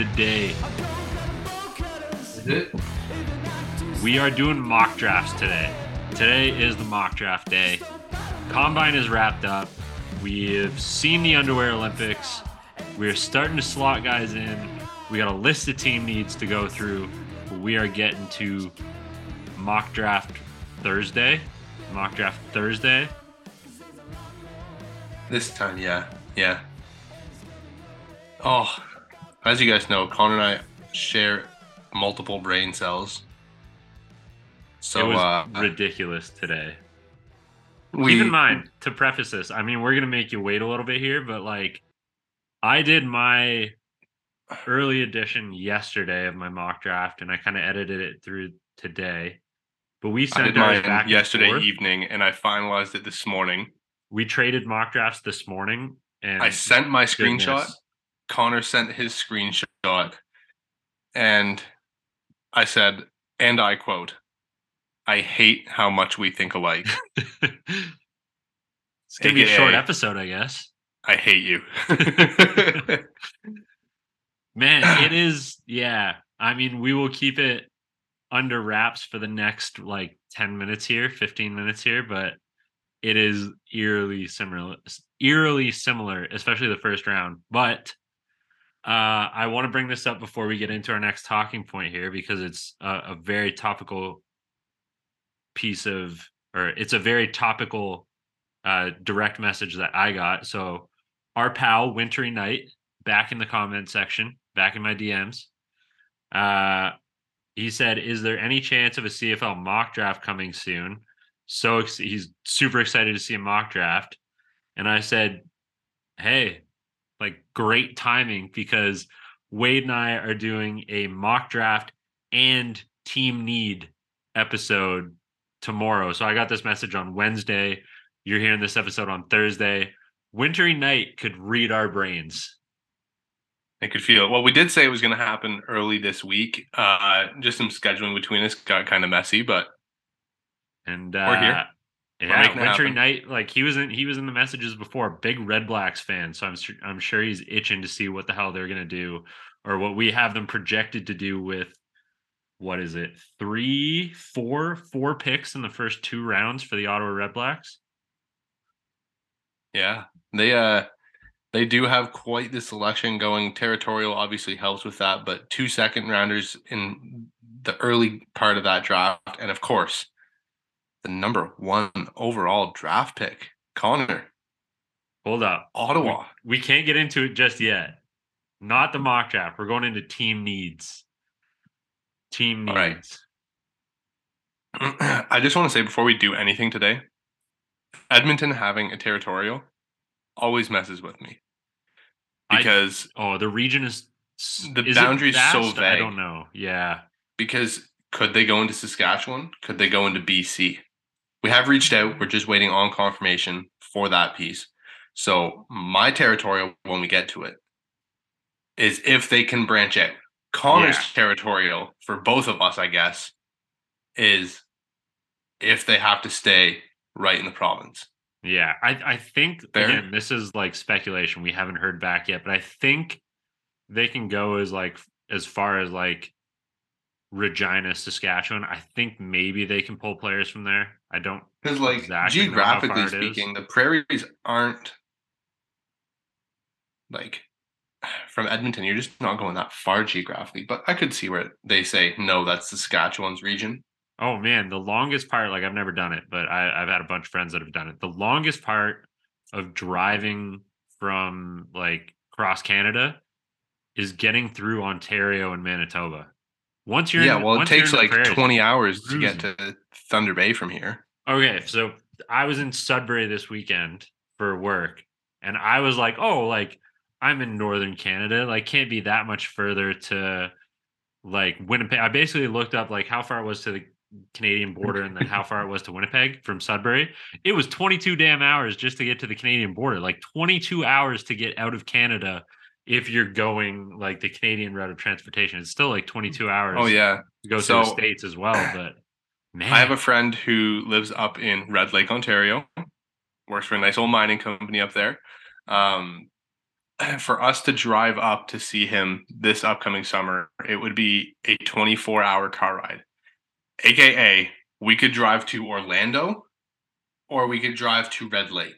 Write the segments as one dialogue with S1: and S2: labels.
S1: Wade, today is the day.
S2: Is it?
S1: We are doing mock drafts today. Today is the mock draft day. Combine is wrapped up. We have seen the underwear Olympics. We're starting to slot guys in. We got a list of team needs to go through. We are getting to mock draft Thursday. Mock draft Thursday.
S2: This time, yeah. Yeah. Oh, as you guys know, Connor and I share multiple brain cells. So it
S1: was
S2: uh,
S1: ridiculous today.
S2: we
S1: Keep in mind to preface this. I mean, we're gonna make you wait a little bit here, but like, I did my early edition yesterday of my mock draft, and I kind of edited it through today. But we sent
S2: mine
S1: back
S2: yesterday evening, and I finalized it this morning.
S1: We traded mock drafts this morning, and
S2: I sent my screenshot. Connor sent his screenshot, and I said, and I quote, "I hate how much we think alike.
S1: it's gonna be a short episode, I guess.
S2: I hate you."
S1: Man, it is. Yeah, I mean, we will keep it under wraps for the next like ten minutes here, fifteen minutes here, but it is eerily similar. Eerily similar, especially the first round. But uh, I want to bring this up before we get into our next talking point here because it's a, a very topical piece of, or it's a very topical uh, direct message that I got. So our pal Wintry Night back in the comment section, back in my DMs. Uh, he said, "Is there any chance of a CFL mock draft coming soon?" So ex- he's super excited to see a mock draft, and I said, "Hey, like great timing because Wade and I are doing a mock draft and team need episode tomorrow. So I got this message on Wednesday. You're hearing this episode on Thursday. Wintry Night could read our brains.
S2: I could feel it. Well, we did say it was going to happen early this week. Uh, just some scheduling between us got kind of messy, but
S1: And uh,
S2: We're here. We're
S1: yeah,
S2: making
S1: Wintry
S2: happen.
S1: Night, like he was in he was in the messages before, big Red Blacks fan. So I'm I'm sure he's itching to see what the hell they're gonna do, or what we have them projected to do with what is it, three, four, four picks in the first two rounds for the Ottawa Red Blacks.
S2: yeah, they uh they do have quite the selection going. Territorial obviously helps with that, but two second rounders in the early part of that draft, and of course, the number one overall draft pick, Connor,
S1: Hold up.
S2: Ottawa.
S1: We, we can't get into it just yet. Not the mock draft. We're going into team needs. Team
S2: All right.
S1: needs.
S2: I just want to say before we do anything today, Edmonton having a territorial always messes with me
S1: I-
S2: because
S1: Oh, the region is
S2: The
S1: is
S2: boundary's so
S1: vast? I don't know. Yeah.
S2: because could they go into Saskatchewan? Could they go into BC? We have reached out. We're just waiting on confirmation for that piece. So my territorial, when we get to it, is if they can branch out. Connor's
S1: Yeah.
S2: territorial for both of us, I guess, is if they have to stay right in the province.
S1: Yeah, I I think
S2: Fair.
S1: again this is like speculation. We haven't heard back yet, but I think they can go as like as far as like Regina, Saskatchewan. I think maybe they can pull players from there. I don't.
S2: Because, like,
S1: Exactly
S2: geographically speaking, the prairies aren't like from Edmonton. You're just not going that far geographically. But I could see where they say no. That's Saskatchewan's region.
S1: Oh man, the longest part. Like I've never done it, but I, I've had a bunch of friends that have done it. The longest part of driving from like cross Canada is getting through Ontario and Manitoba. Once you're
S2: yeah,
S1: in,
S2: well, it takes like
S1: prairies-
S2: 20 hours to get to Thunder Bay from here.
S1: Okay, so I was in Sudbury this weekend for work, and I was like, "Oh, like I'm in northern Canada. Like, can't be that much further to like Winnipeg." I basically looked up like how far it was to the Canadian border, and then how far it was to Winnipeg from Sudbury. It was 22 damn hours just to get to the Canadian border. Like 22 hours to get out of Canada if you're going like the Canadian route of transportation. It's still like 22 hours.
S2: Oh yeah,
S1: to go to
S2: So-
S1: the states as well. But man,
S2: I have a friend who lives up in Red Lake, Ontario. Works for a nice old mining company up there. Um, for us to drive up to see him this upcoming summer, it would be a 24 hour car ride. AKA, we could drive to Orlando or we could drive to Red Lake.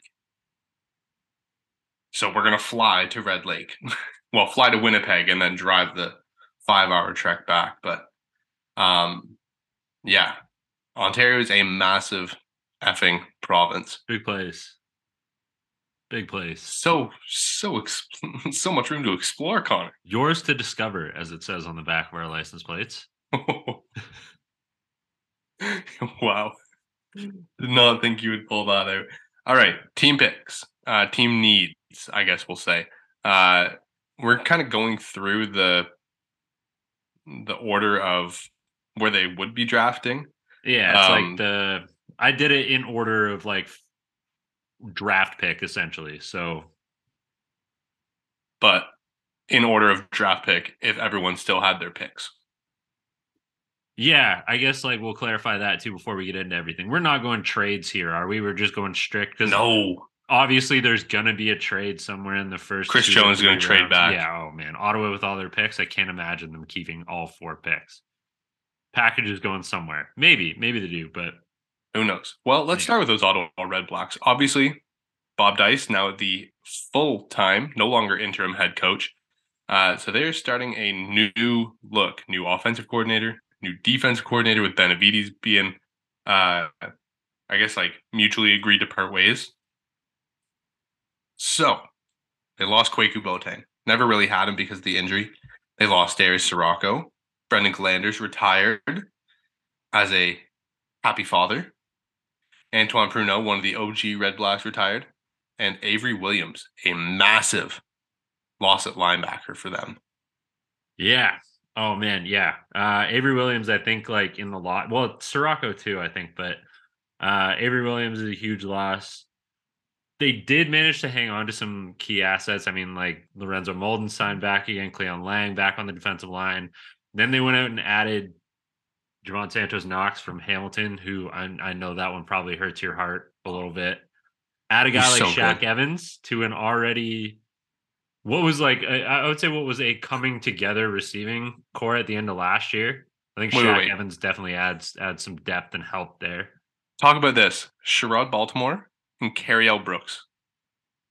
S2: So we're going to fly to Red Lake. well, fly to Winnipeg and then drive the five hour trek back. But um, yeah, Ontario is a massive effing province.
S1: Big place. Big place.
S2: So so ex- so much room to explore, Connor.
S1: Yours to discover, as it says on the back of our license plates.
S2: wow. Did not think you would pull that out. All right, team picks, uh, team needs. I guess we'll say. Uh, we're kind of going through the the order of where they would be drafting.
S1: Yeah, it's um, like the I did it in order of like draft pick essentially. So,
S2: but in order of draft pick, if everyone still had their picks.
S1: Yeah, I guess like we'll clarify that too before we get into everything. We're not going trades here, are we? We're just going strict because
S2: no,
S1: obviously there's gonna be a trade somewhere in the first.
S2: Chris Jones is gonna trade back.
S1: Yeah. Oh man, Ottawa with all their picks, I can't imagine them keeping all four picks. Package is going somewhere. Maybe, maybe they do, but
S2: who knows? Well, let's start with those Ottawa Red Blacks. Obviously, Bob Dyce now the full time, no longer interim head coach. Uh, so they're starting a new look, new offensive coordinator, new defensive coordinator with Benevides being, uh, I guess, like mutually agreed to part ways. So they lost Kwaku Boateng. Never really had him because of the injury. They lost Darius Ciraco. Brendan Gillanders retired as a happy father. Antoine Pruneau, one of the OG Red Blacks, retired. And Avery Williams, a massive loss at linebacker for them.
S1: Yeah. Oh man, yeah. Uh Avery Williams, I think like in the lot. Well, Ciraco too, I think, but uh Avery Williams is a huge loss they did manage to hang on to some key assets. I mean, like Lorenzo Mauldin signed back again, Cleyon Laing back on the defensive line. Then they went out and added Jovan Santos Knox from Hamilton, who I, I, know that one probably hurts your heart a little bit. Add a guy He's like so Shaq good. Evans to an already what was like I, I, would say what was a coming together receiving core at the end of last year. I think wait, Shaq wait. Evans definitely adds adds some depth and help there.
S2: Talk about this. Sherrod Baltimore and Cariel Brooks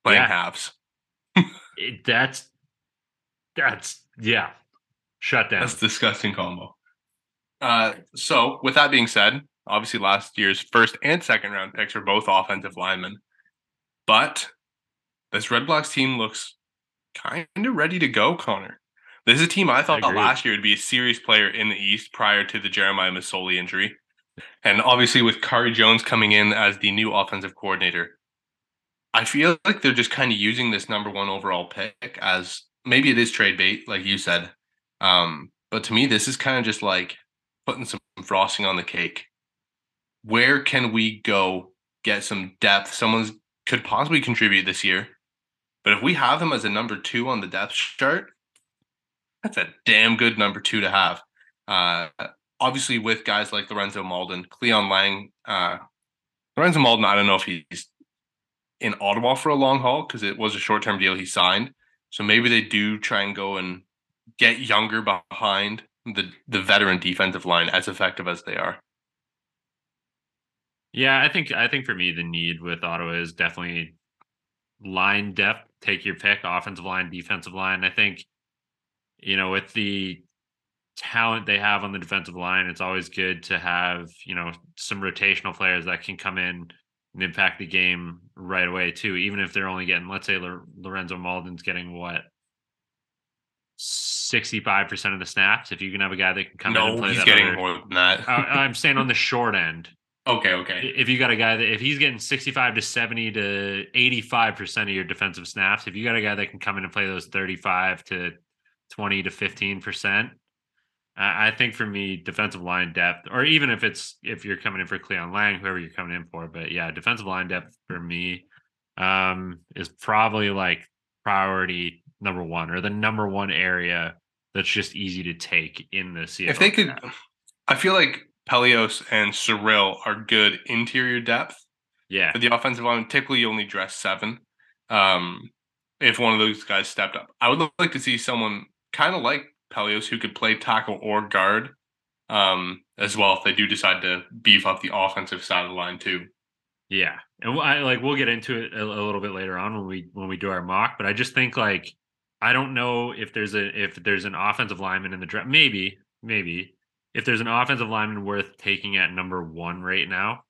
S2: playing yeah. halves.
S1: it, that's that's yeah. Shut down.
S2: That's disgusting combo. Uh, so with that being said, obviously last year's first and second round picks are both offensive linemen, but this Red Blacks team looks kind of ready to go, Connor. This is a team I thought I last year would be a serious player in the East prior to the Jeremiah Masoli injury. And obviously, with Khari Jones coming in as the new offensive coordinator, I feel like they're just kind of using this number one overall pick as maybe it is trade bait, like you said. Um, but to me, this is kind of just like putting some frosting on the cake. Where can we go get some depth? Someone could possibly contribute this year. But if we have them as a number two on the depth chart, that's a damn good number two to have. Uh, obviously with guys like Lorenzo Mauldin, Cleyon Laing, uh, Lorenzo Mauldin, I don't know if he's in Ottawa for a long haul because it was a short term deal he signed. So maybe they do try and go and get younger behind the the veteran defensive line as effective as they are.
S1: Yeah, I think I think for me the need with Ottawa is definitely line depth. Take your pick, offensive line, defensive line. I think, you know, with the talent they have on the defensive line, it's always good to have, you know, some rotational players that can come in and impact the game right away too. Even if they're only getting, let's say Lorenzo Mauldin's getting what sixty-five percent of the snaps. If you can have a guy that can come no, in and play
S2: he's
S1: that
S2: getting
S1: other,
S2: more than that.
S1: I, I'm saying on the short end.
S2: Okay, okay.
S1: If you got a guy that if he's getting 65 to 70 to 85% of your defensive snaps, if you got a guy that can come in and play those 35 to 20 to 15%, I think for me, defensive line depth, or even if it's if you're coming in for Cleyon Laing, whoever you're coming in for, but yeah, defensive line depth for me um, is probably like priority number one or the number one area that's just easy to take in the CFL.
S2: If they could, I feel like Pelehos and Cyril are good interior depth.
S1: Yeah.
S2: For the offensive line, typically you only dress seven. Um, if one of those guys stepped up. I would like to see someone kind of like Pelehos who could play tackle or guard um, as well if they do decide to beef up the offensive side of the line too.
S1: Yeah, and I like we'll get into it a, a, little bit later on when we when we do our mock. But I just think like I don't know if there's a if there's an offensive lineman in the draft. Maybe maybe if there's an offensive lineman worth taking at number one right now.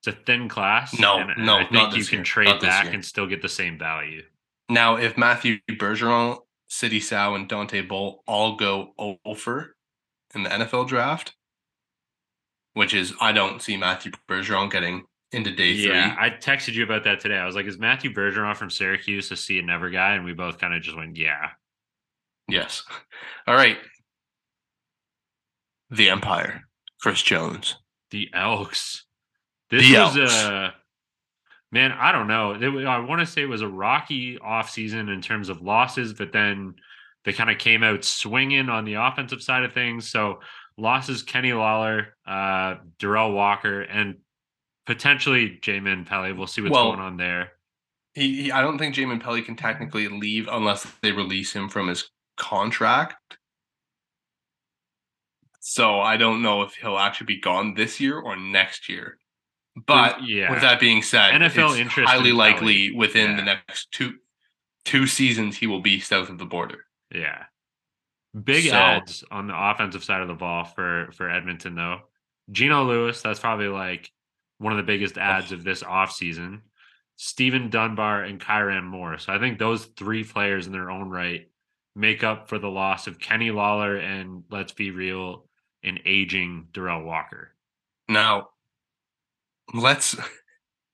S1: It's a thin class.
S2: No, and, no,
S1: I think you can year. trade back and still get the same value.
S2: Now, if Matthew Bergeron, Sidy Sow, and Dante Bolt all go over in the NFL draft, which is I don't see Matthew Bergeron getting into day three. Yeah,
S1: I texted you about that today. I was like, "Is Matthew Bergeron from Syracuse a see it never guy?" And we both kind of just went, "Yeah."
S2: Yes. All right. The Empire, Chris Jones.
S1: The Elks. This the was Elks. a man. I don't know. It, I want to say it was a rocky offseason in terms of losses, but then they kind of came out swinging on the offensive side of things. So losses Kenny Lawler, uh, Derel Walker, and potentially Jamin Pelly. We'll see what's well, going on there.
S2: He, he, I don't think Jamin Pelly can technically leave unless they release him from his contract. So I don't know if he'll actually be gone this year or next year. But yeah. with that being said, NFL it's highly likely within yeah. the next two two seasons he will be south of the border.
S1: Yeah. Big so, ads on the offensive side of the ball for for Edmonton though. Geno Lewis, that's probably like one of the biggest ads oh. of this offseason. Stephen Dunbar and Kyran Moore. So I think those three players in their own right make up for the loss of Kenny Lawler and let's be real, an aging Derel Walker.
S2: Now, let's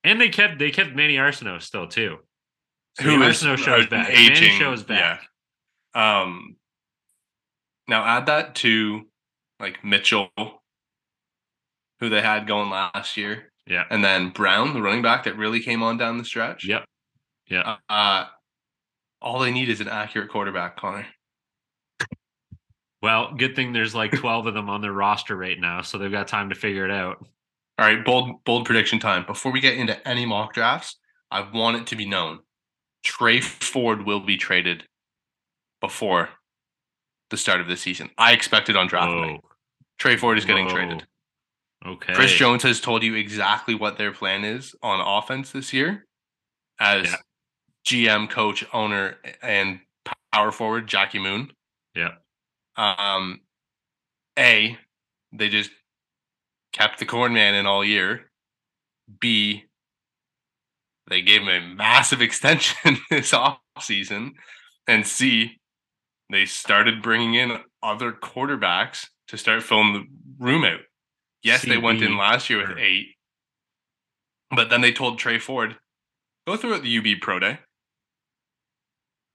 S1: and they kept they kept Manny Arceneaux still too. So Who Arceneaux shows back. Aging, Manny shows back.
S2: Yeah. Um, now add that to like Mitchell, who they had going last year.
S1: Yeah.
S2: And then Brown, the running back that really came on down the stretch.
S1: Yep. Yeah.
S2: Uh, all they need is an accurate quarterback, Connor.
S1: Well, good thing there's like 12 of them on their roster right now, so they've got time to figure it out.
S2: All right, bold bold prediction time. Before we get into any mock drafts, I want it to be known Tre Ford will be traded before the start of the season. I expect it on draft Whoa. night. Tre Ford is getting Whoa. traded.
S1: Okay.
S2: Chris Jones has told you exactly what their plan is on offense this year as yeah. GM, coach, owner, and power forward, Jackie Moon.
S1: Yeah.
S2: Um, A, they just kept the corn man in all year. B, they gave him a massive extension this off season. And C, they started bringing in other quarterbacks to start filling the room out. Yes, CB. they went in last year with eight, but then they told Tre Ford, go through at the UB Pro Day.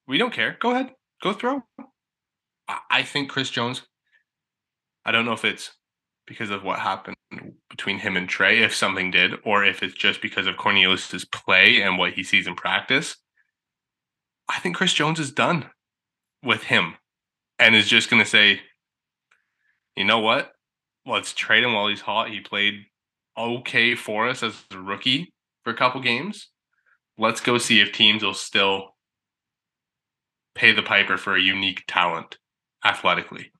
S2: We don't care. Go ahead. Go throw. I think Chris Jones, I don't know if it's because of what happened between him and Tre if something did, or if it's just because of Cornelius's play and what he sees in practice. I think Chris Jones is done with him and is just going to say, you know what? Let's trade him while he's hot. He played okay for us as a rookie for a couple games. Let's go see if teams will still pay the piper for a unique talent athletically.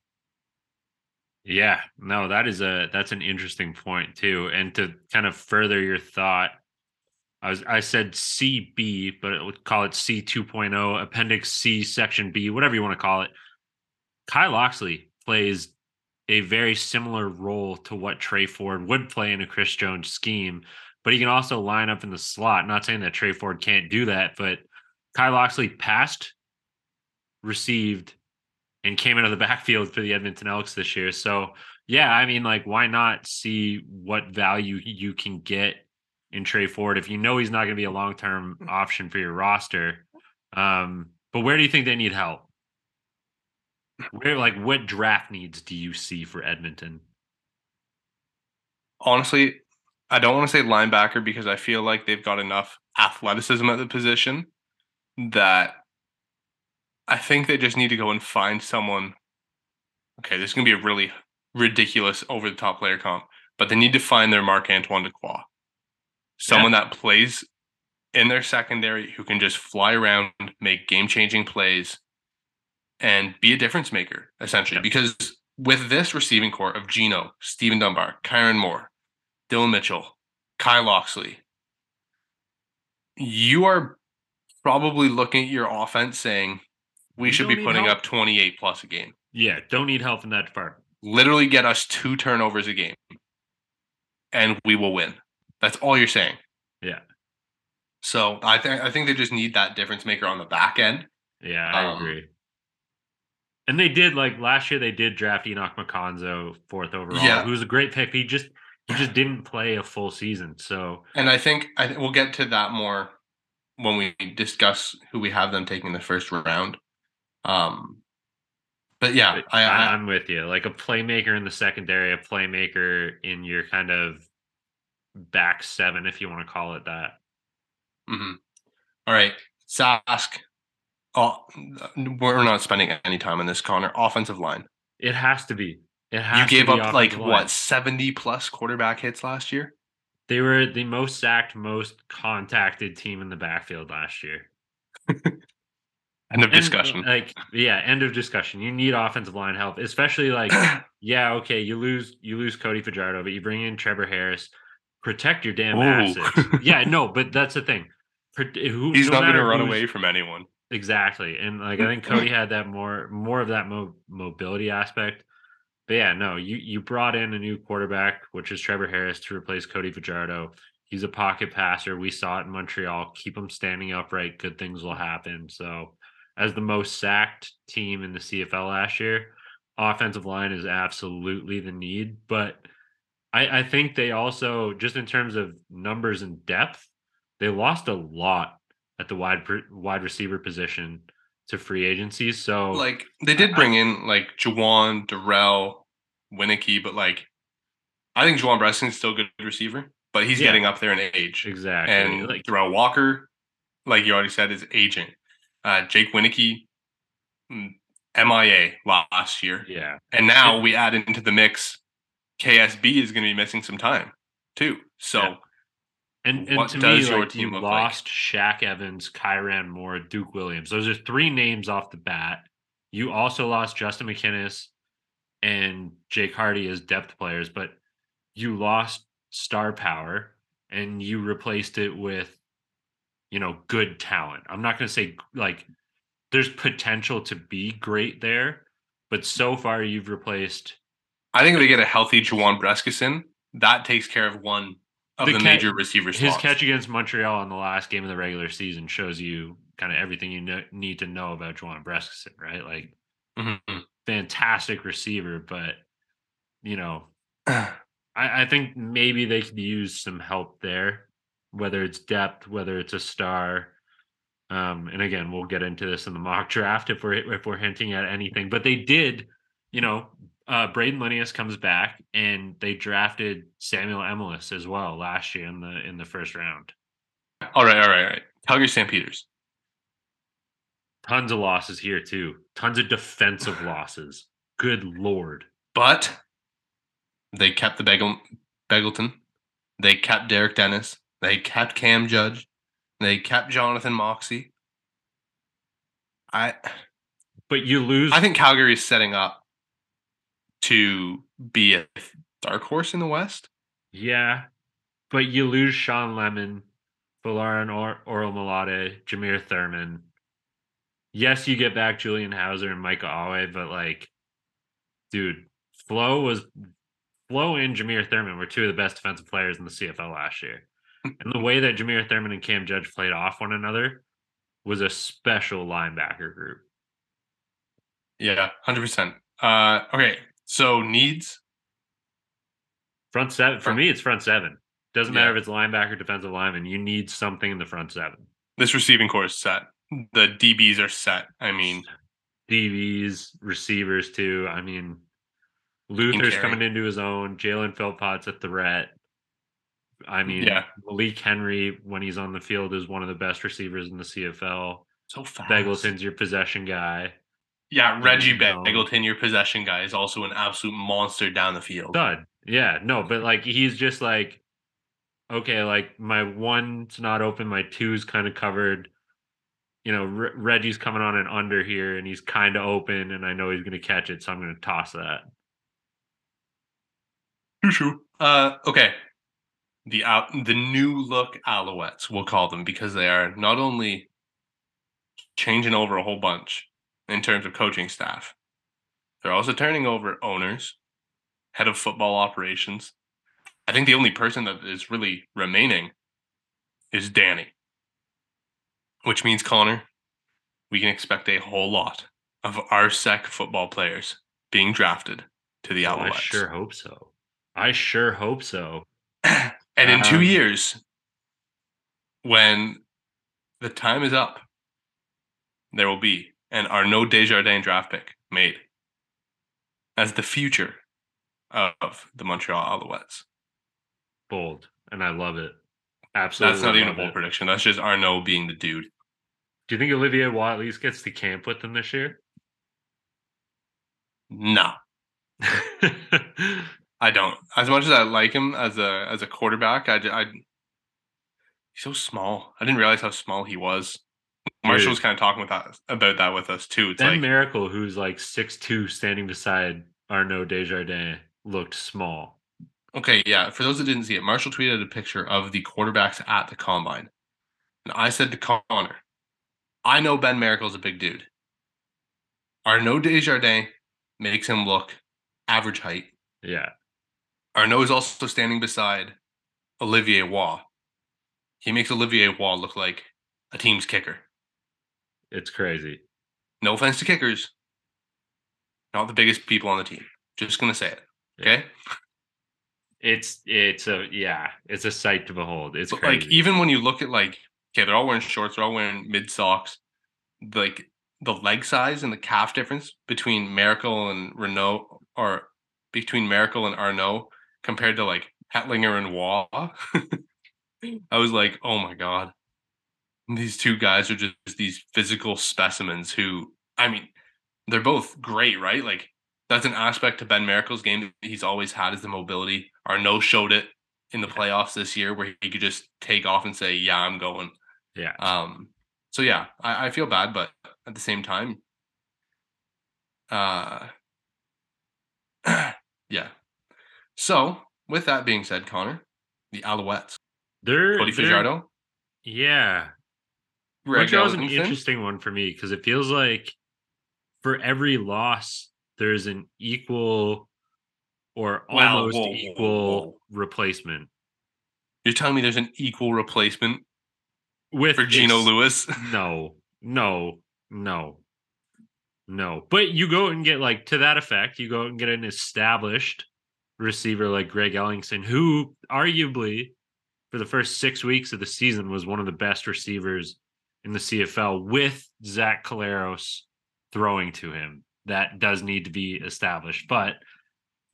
S1: Yeah, no, that is a that's an interesting point too. And to kind of further your thought, I was I said CB, but it would call it C 2.0, Appendix C, Section B, whatever you want to call it. Kai Locksley plays a very similar role to what Tre Ford would play in a Chris Jones scheme, but he can also line up in the slot. Not saying that Tre Ford can't do that, but Kai Locksley passed, received, and came out of the backfield for the Edmonton Elks this year. So, yeah, I mean, like, why not see what value you can get in Tre Ford if you know he's not going to be a long term option for your roster? Um, but where do you think they need help? Where, like, what draft needs do you see for Edmonton?
S2: Honestly, I don't want to say linebacker because I feel like they've got enough athleticism at the position that I think they just need to go and find someone. Okay, this is going to be a really ridiculous over the top player comp, but they need to find their Marc Antoine Dequoy. Someone yeah. that plays in their secondary who can just fly around, make game changing plays, and be a difference maker, essentially.
S1: Yep.
S2: Because with this receiving core of Geno, Stephen Dunbar, Kyran Moore, Dillon Mitchell, Kai Locksley, you are probably looking at your offense saying, we should be putting
S1: help.
S2: up 28 plus a game.
S1: Yeah, don't need help in that department.
S2: Literally get us two turnovers a game and we will win. That's all you're saying.
S1: Yeah.
S2: So I think I think they just need that difference maker on the back end.
S1: Yeah, I
S2: Um,
S1: agree. And they did like last year. They did draft Enock Makonzo fourth overall,
S2: Yeah.
S1: who's a great pick. He just he just didn't play a full season. So
S2: And I think I think we'll get to that more when we discuss who we have them taking the first round. Um, but yeah, I,
S1: I, I'm with you. Like a playmaker in the secondary, a playmaker in your kind of back seven, if you want to call it that.
S2: mhm. all right, Sask. Oh, we're not spending any time on this, Connor. Offensive line.
S1: It has to be. It has
S2: You gave up like
S1: line.
S2: what seventy plus quarterback hits last year.
S1: They were the most sacked, most contacted team in the backfield last year.
S2: End of
S1: And,
S2: discussion.
S1: like, yeah, end of discussion. You need offensive line help, especially like, yeah, okay, you lose you lose Cody Fajardo, but you bring in Trevor Harris. Protect your damn
S2: Ooh.
S1: assets. yeah, no, but that's the thing. Who-
S2: He's
S1: no
S2: not going to run away from anyone.
S1: Exactly, and like I think Cody had that more more of that mo- mobility aspect. But yeah, no, you you brought in a new quarterback, which is Trevor Harris, to replace Cody Fajardo. He's a pocket passer. We saw it in Montreal. Keep him standing upright. Good things will happen. So, as the most sacked team in the CFL last year, offensive line is absolutely the need. But I, I think they also, just in terms of numbers and depth, they lost a lot at the wide wide receiver position to free agencies. So
S2: Like they did
S1: I-
S2: bring in like Juwan, Darrell, Wieneke, but like I think Juwan Brescacin's still a good receiver, but he's
S1: Yeah.
S2: getting up there in age.
S1: exactly,
S2: And
S1: like
S2: Derel Walker, like you already said, is aging. Uh, Jake Wieneke, mm, MIA last year,
S1: yeah,
S2: and now we add into the mix. KSB is going to be missing some time too. So
S1: Yeah. and and
S2: What
S1: to
S2: does
S1: me,
S2: your
S1: like,
S2: team
S1: you
S2: look like?
S1: lost Shaq Evans, Kyran Moore, Duke Williams. Those are three names off the bat. You also lost Justin McInnis and Jake Harty as depth players, but you lost star power and you replaced it with, you know, good talent. I'm not going to say like there's potential to be great there, but so far you've replaced
S2: I think if they get a healthy Juwan Brescacin, that takes care of one of
S1: The
S2: the, major receivers.
S1: his catch against Montreal in the last game of the regular season shows you kind of everything you know, need to know about Juwan Brescacin, right? Like
S2: Mhm.
S1: fantastic receiver, but you know, I, I think maybe they could use some help there, whether it's depth, whether it's a star. Um, and again, we'll get into this in the mock draft if we're if we're hinting at anything. But they did, you know, uh, Brayden Lenius comes back, and they drafted Samuel Emilus as well last year in the in the first round.
S2: all right, all right, all right. Calgary Stampeders.
S1: Tons of losses here too. Tons of defensive losses. Good lord.
S2: But they kept the Bagel, Begelton. They kept Derek Dennis. They kept Cam Judge. They kept Jonathan Moxie. I
S1: But you lose.
S2: I think Calgary is setting up to be a dark horse in the West.
S1: Yeah, but you lose Shawn Lemon, Folarin Orimolade, Jameer Thurman. Yes, you get back Julian Howsare and Micah Awe, but like, dude, Flo was Flo and Jameer Thurman were two of the best defensive players in the CFL last year. And the way that Jameer Thurman and Cam Judge played off one another was a special linebacker group.
S2: Yeah, hundred percent. Uh, okay, so needs.
S1: Front seven for me, it's front seven. Doesn't matter
S2: Yeah.
S1: if it's linebacker, defensive lineman. You need something in the front seven.
S2: This receiving core is set. The DBs are set. I mean,
S1: DBs, receivers too. I mean, Luther's coming into his own. Jalen Philpot's a threat. I mean,
S2: Yeah.
S1: Malik Henry, when he's on the field, is one of the best receivers in the CFL.
S2: so fast.
S1: Begelton's your possession guy.
S2: Yeah, Reggie
S1: No.
S2: Begelton, your possession guy, is also an absolute monster down the field.
S1: Stud. Yeah, no, but like he's just like, okay, like my one's not open, my two's kind of covered. you know, Re- Reggie's coming on an under here and he's kind of open and I know he's going to catch it. So I'm going to toss that.
S2: True. Uh, okay. The out the new look Alouettes, we'll call them, because they are not only changing over a whole bunch in terms of coaching staff, they're also turning over owners, head of football operations. I think the only person that is really remaining is Danny, which means Connor, we can expect a whole lot of RSEQ football players being drafted to the Alouettes.
S1: I sure hope so. I sure hope so.
S2: and in two
S1: Um,
S2: years, when the time is up, there will be and an Arnaud Desjardins draft pick made as the future of the Montreal Alouettes.
S1: Bold. And I love it. Absolutely.
S2: That's not even a bold
S1: it.
S2: prediction. That's just Arnaud being the dude.
S1: Do you think Olivier Watt at least gets to camp with them this year?
S2: No, I don't. As much as I like him as a as a quarterback, I, I he's so small. I didn't realize how small he was. Marshall
S1: Dude.
S2: was kind of talking with that about that with us too. It's
S1: ben
S2: like
S1: Miracle, who's like 6'2, standing beside Arnaud Desjardins, looked small.
S2: Okay, yeah. For those that didn't see it, Marshall tweeted a picture of the quarterbacks at the combine. And I said to Connor, I know Ben Miracle's a big dude. Arnaud Desjardins makes him look average height.
S1: Yeah.
S2: Arnaud is also standing beside Olivier Waugh. He makes Olivier Waugh look like a team's kicker.
S1: It's crazy.
S2: No offense to kickers. Not the biggest people on the team. Just gonna say it. Okay?
S1: It's it's a yeah, it's a sight to behold. It's
S2: like even when you look at like okay, they're all wearing shorts, they're all wearing mid socks. Like the leg size and the calf difference between Miracle and Renault or between Miracle and Arnaud compared to like Hetlinger and Waugh. I was like, oh my god. These two guys are just these physical specimens who I mean, they're both great, right? Like that's an aspect to Ben Miracle's game that he's always had is the mobility. Arnaud showed it in the playoffs this year where he could just take off and say, "Yeah, I'm going."
S1: yeah.
S2: Um, so yeah, I, I feel bad, but at the same time, uh, yeah. So with that being said, Connor, the Alouettes,
S1: They're,
S2: Cody
S1: they're-
S2: Fajardo,
S1: Yeah.
S2: Greg
S1: Montreal's an interesting one for me because it feels like for every loss, there's an equal or almost
S2: whoa, whoa,
S1: equal
S2: whoa.
S1: replacement
S2: You're telling me there's an equal replacement
S1: with
S2: for Geno
S1: ex-
S2: Lewis?
S1: No, no, no, no. But you go and get like to that effect, you go and get an established receiver like Greg Ellingson, who arguably for the first six weeks of the season was one of the best receivers in the CFL with Zach Collaros throwing to him. That does need to be established. But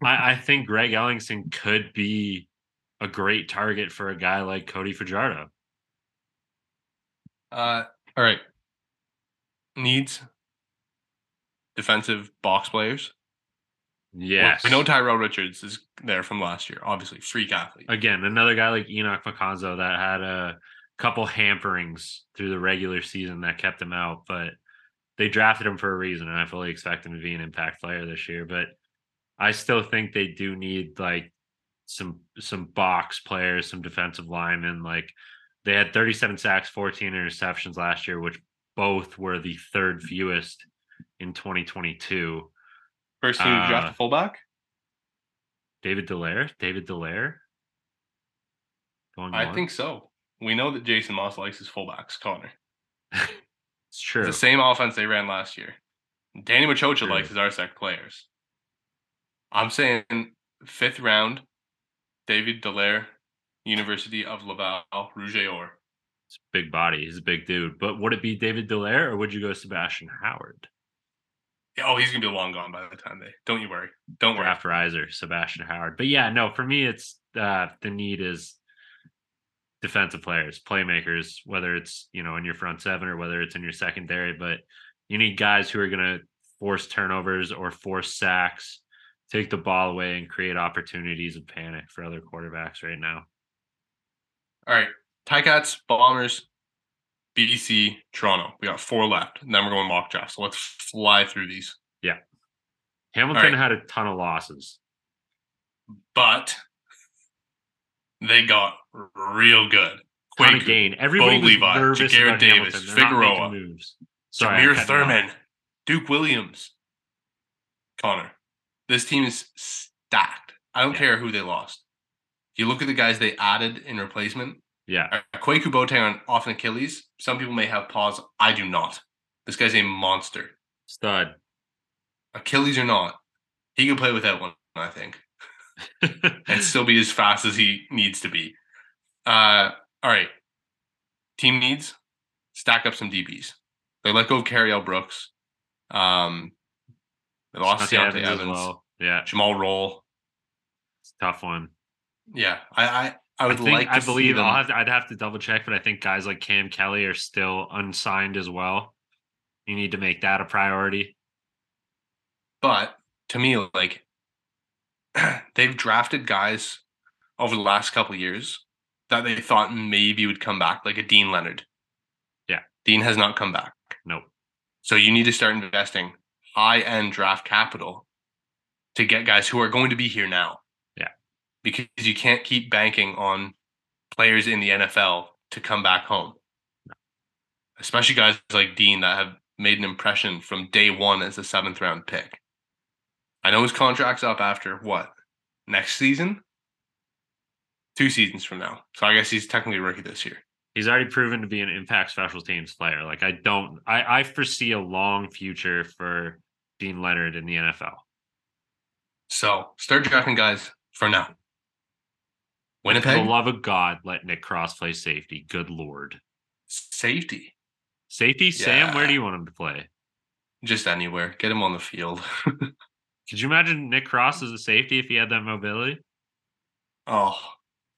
S1: I, I think Greg Ellingson could be a great target for a guy like Cody Fajardo.
S2: Uh, all right. Needs defensive box players. Well,
S1: Yes.
S2: we know Tyrell Richards is there from last year. Obviously, freak athlete.
S1: again another guy like Enock Makonzo that had a couple hamperings through the regular season that kept him out, but they drafted him for a reason, and I fully expect him to be an impact player this year. But I still think they do need like some some box players, some defensive linemen. Like they had 37 sacks, 14 interceptions last year, which both were the third fewest in 2022.
S2: First team draft
S1: Uh,
S2: a fullback.
S1: David Delaire, David Delaire. Going
S2: I
S1: on.
S2: think so. We know that Jason Maas likes his fullbacks, Connor.
S1: it's true.
S2: The same offense they ran last year. Danny Maciocia
S1: True.
S2: likes his RSEQ players. I'm saying fifth round, David Delaire, University of Laval, Rouge Or.
S1: It's a big body. He's a big dude. But would it be David Delaire or would you go Sebastian Howard?
S2: Oh, he's gonna be long gone by the time they. Don't you worry. Don't worry.
S1: Draft riser, Sebastian Howard. But yeah, no, for me, it's uh, the need is defensive players, playmakers, whether it's, you know, in your front seven or whether it's in your secondary. But you need guys who are going to force turnovers or force sacks, take the ball away and create opportunities of panic for other quarterbacks right now.
S2: All right. Ticats, Bombers. BC, Toronto. We got four left. And then we're going mock draft. So let's fly through these. Yeah.
S1: Hamilton
S2: right.
S1: had a ton of losses.
S2: But they got real good.
S1: Ton of gain. Everybody
S2: Bo Levi,
S1: nervous
S2: Davis,
S1: Hamilton. They're not
S2: Figueroa.
S1: Sorry,
S2: Jameer
S1: cut you off.
S2: Thurman, Duke Williams, Connor. This team is stacked. I don't
S1: Yeah.
S2: care who they lost. You look at the guys they added in replacement,
S1: Yeah,
S2: uh, Kwaku Boateng off an Achilles. Some people may have pause. I do not. This guy's a monster.
S1: stud.
S2: Achilles or not, he can play without one. I think. and still be as fast as he needs to be. Uh, all right. Team needs stack up some DBs. They let go of Cariel Brooks. Um, they lost
S1: Deontay Evans
S2: Evans,
S1: well. Yeah,
S2: Jamal Roll.
S1: it's a tough one.
S2: Yeah, I I, I
S1: I
S2: would
S1: think
S2: like. To
S1: I believe I'll have to, I'd have to double check, but I think guys like Cam Kelly are still unsigned as well. You need to make that a priority.
S2: But to me, like they've drafted guys over the last couple of years that they thought maybe would come back, like a Deane Leonard.
S1: Yeah.
S2: Deane has not come back.
S1: Nope.
S2: So you need to start investing high end draft capital to get guys who are going to be here now. Because you can't keep banking on players in the NFL to come back home. Especially guys like Deane that have made an impression from day one as a seventh round pick. I know his contract's up after what? Next season? Two seasons from now. So I guess he's technically a rookie this year.
S1: He's already proven to be an impact special teams player. Like I don't, I, I foresee a long future for Deane Leonard in the NFL.
S2: So start drafting guys for now.
S1: For
S2: Winnipeg,
S1: the love of God, let Nick Cross play safety. Good lord,
S2: safety.
S1: safety Sam. Where do you want him to play?
S2: Just anywhere. Get him on the field.
S1: Could you imagine Nick Cross as a safety if he had that mobility?
S2: oh,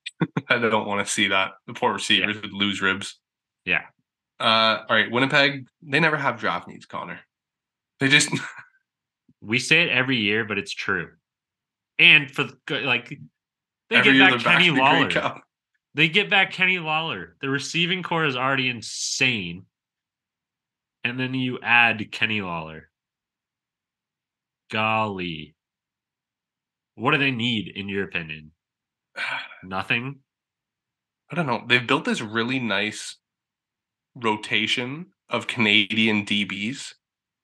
S2: I don't want to see that. The poor receivers would lose ribs.
S1: Yeah.
S2: Uh, all right. Winnipeg, they never have draft needs, Connor. They just
S1: We say it every year, but it's true. And for the, like, they
S2: every
S1: get back Kenny
S2: in the
S1: Lawler. They get back Kenny Lawler. The receiving core is already insane. And then you add Kenny Lawler. Golly. What do they need, in your opinion? Nothing?
S2: I don't know. They've built this really nice rotation of Canadian DBs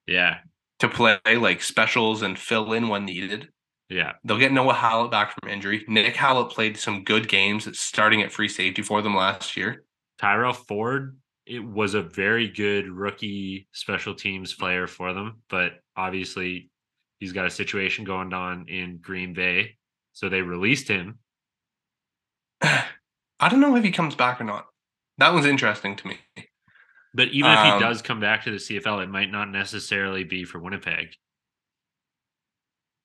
S1: Yeah.
S2: to play like specials and fill in when needed.
S1: Yeah.
S2: They'll get Noah Hallett back from injury. Nick Hallett played some good games starting at free safety for them last year.
S1: Tyrell Ford, it was a very good rookie special teams player for them, but obviously he's got a situation going on in Green Bay. So they released him.
S2: I don't know if he comes back or not. That was interesting to me.
S1: But even if
S2: Um,
S1: he does come back to the CFL, it might not necessarily be for Winnipeg.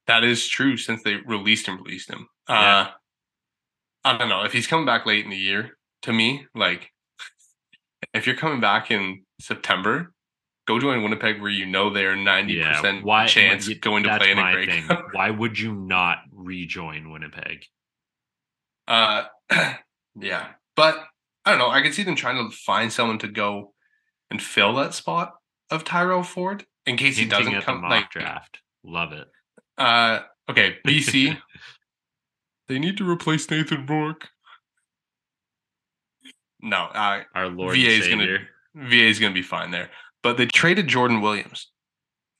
S2: That is true since they released him, released him.
S1: Yeah.
S2: Uh, I don't know if he's coming back late in the year. To me, like if you're coming back in September, go join Winnipeg where you know they're ninety
S1: Yeah.
S2: percent
S1: Why
S2: chance
S1: y-
S2: going to play in a Grey
S1: thing. Why would you not rejoin Winnipeg?
S2: Uh, yeah, but I don't know. I could see them trying to find someone to go and fill that spot of Tyrell Ford in case he doesn't come.
S1: mock
S2: Like,
S1: draft. Love it.
S2: Uh, okay, BC. they need to replace Nathan Rourke. No, uh,
S1: Our Lord
S2: VA is gonna- VA is going to be fine there. But they traded Jordan Williams,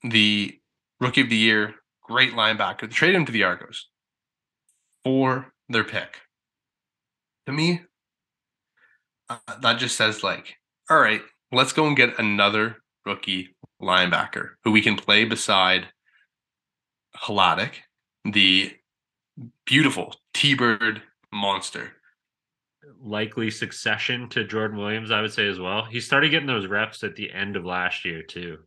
S2: the rookie of the year, great linebacker. They traded him to the Argos for their pick. To me, uh, that just says like, all right, let's go and get another rookie linebacker who we can play beside Hladik, the beautiful T-bird monster.
S1: Likely succession to Jordan Williams, I would say as well. He started getting those reps at the end of last year too.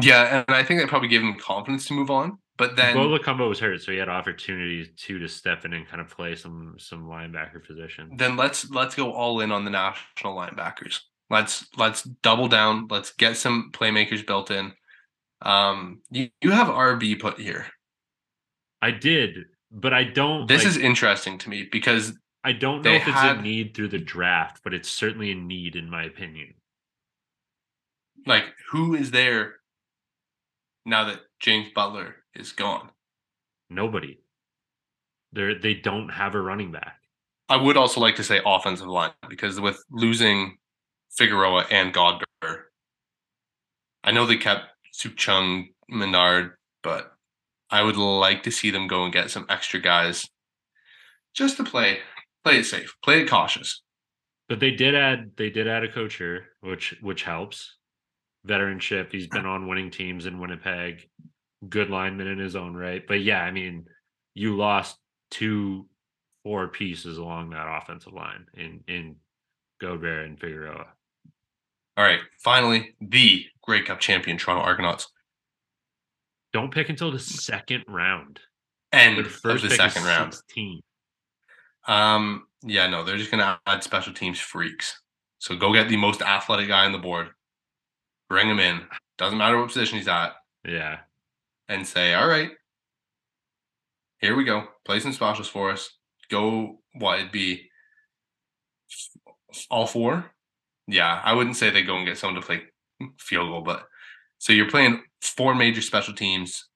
S2: Yeah, and I think that probably gave him confidence to move on. But then
S1: Bo Lokombo was hurt, so he had opportunities too to step in and kind of play some some linebacker position.
S2: then let's let's go all in on the national linebackers. Let's let's double down. Let's get some playmakers built in. Um, you, you have RB put here.
S1: I did, but I don't.
S2: This
S1: like,
S2: is interesting to me because
S1: I don't know if it's
S2: had-
S1: a need through the draft, but it's certainly a need in my opinion.
S2: like who is there now that James Butler is gone?
S1: Nobody. They're they don't have a running back.
S2: I would also like to say offensive line because with losing Figueroa and Godber, I know they kept Sukh Chungh, Menard, but I would like to see them go and get some extra guys just to play play it safe, play it cautious.
S1: But they did add they did add a coach here, which which helps. Veteranship. He's been on winning teams in Winnipeg. Good lineman in his own right. But yeah, I mean, you lost two four pieces along that offensive line in in Godber and Figueroa.
S2: All right, finally, the Grey Cup champion Toronto Argonauts.
S1: Don't pick until the second round.
S2: End
S1: The
S2: of
S1: first
S2: the
S1: pick
S2: second round.
S1: 16.
S2: Um, yeah, no, they're just gonna add special teams freaks. So go get the most athletic guy on the board, bring him in. Doesn't matter what position he's at,
S1: Yeah.
S2: and say, "All right, here we go. Play some specials for us. Go what it'd be all four. Yeah, I wouldn't say they go and get someone to play field goal, but so you're playing four major special teams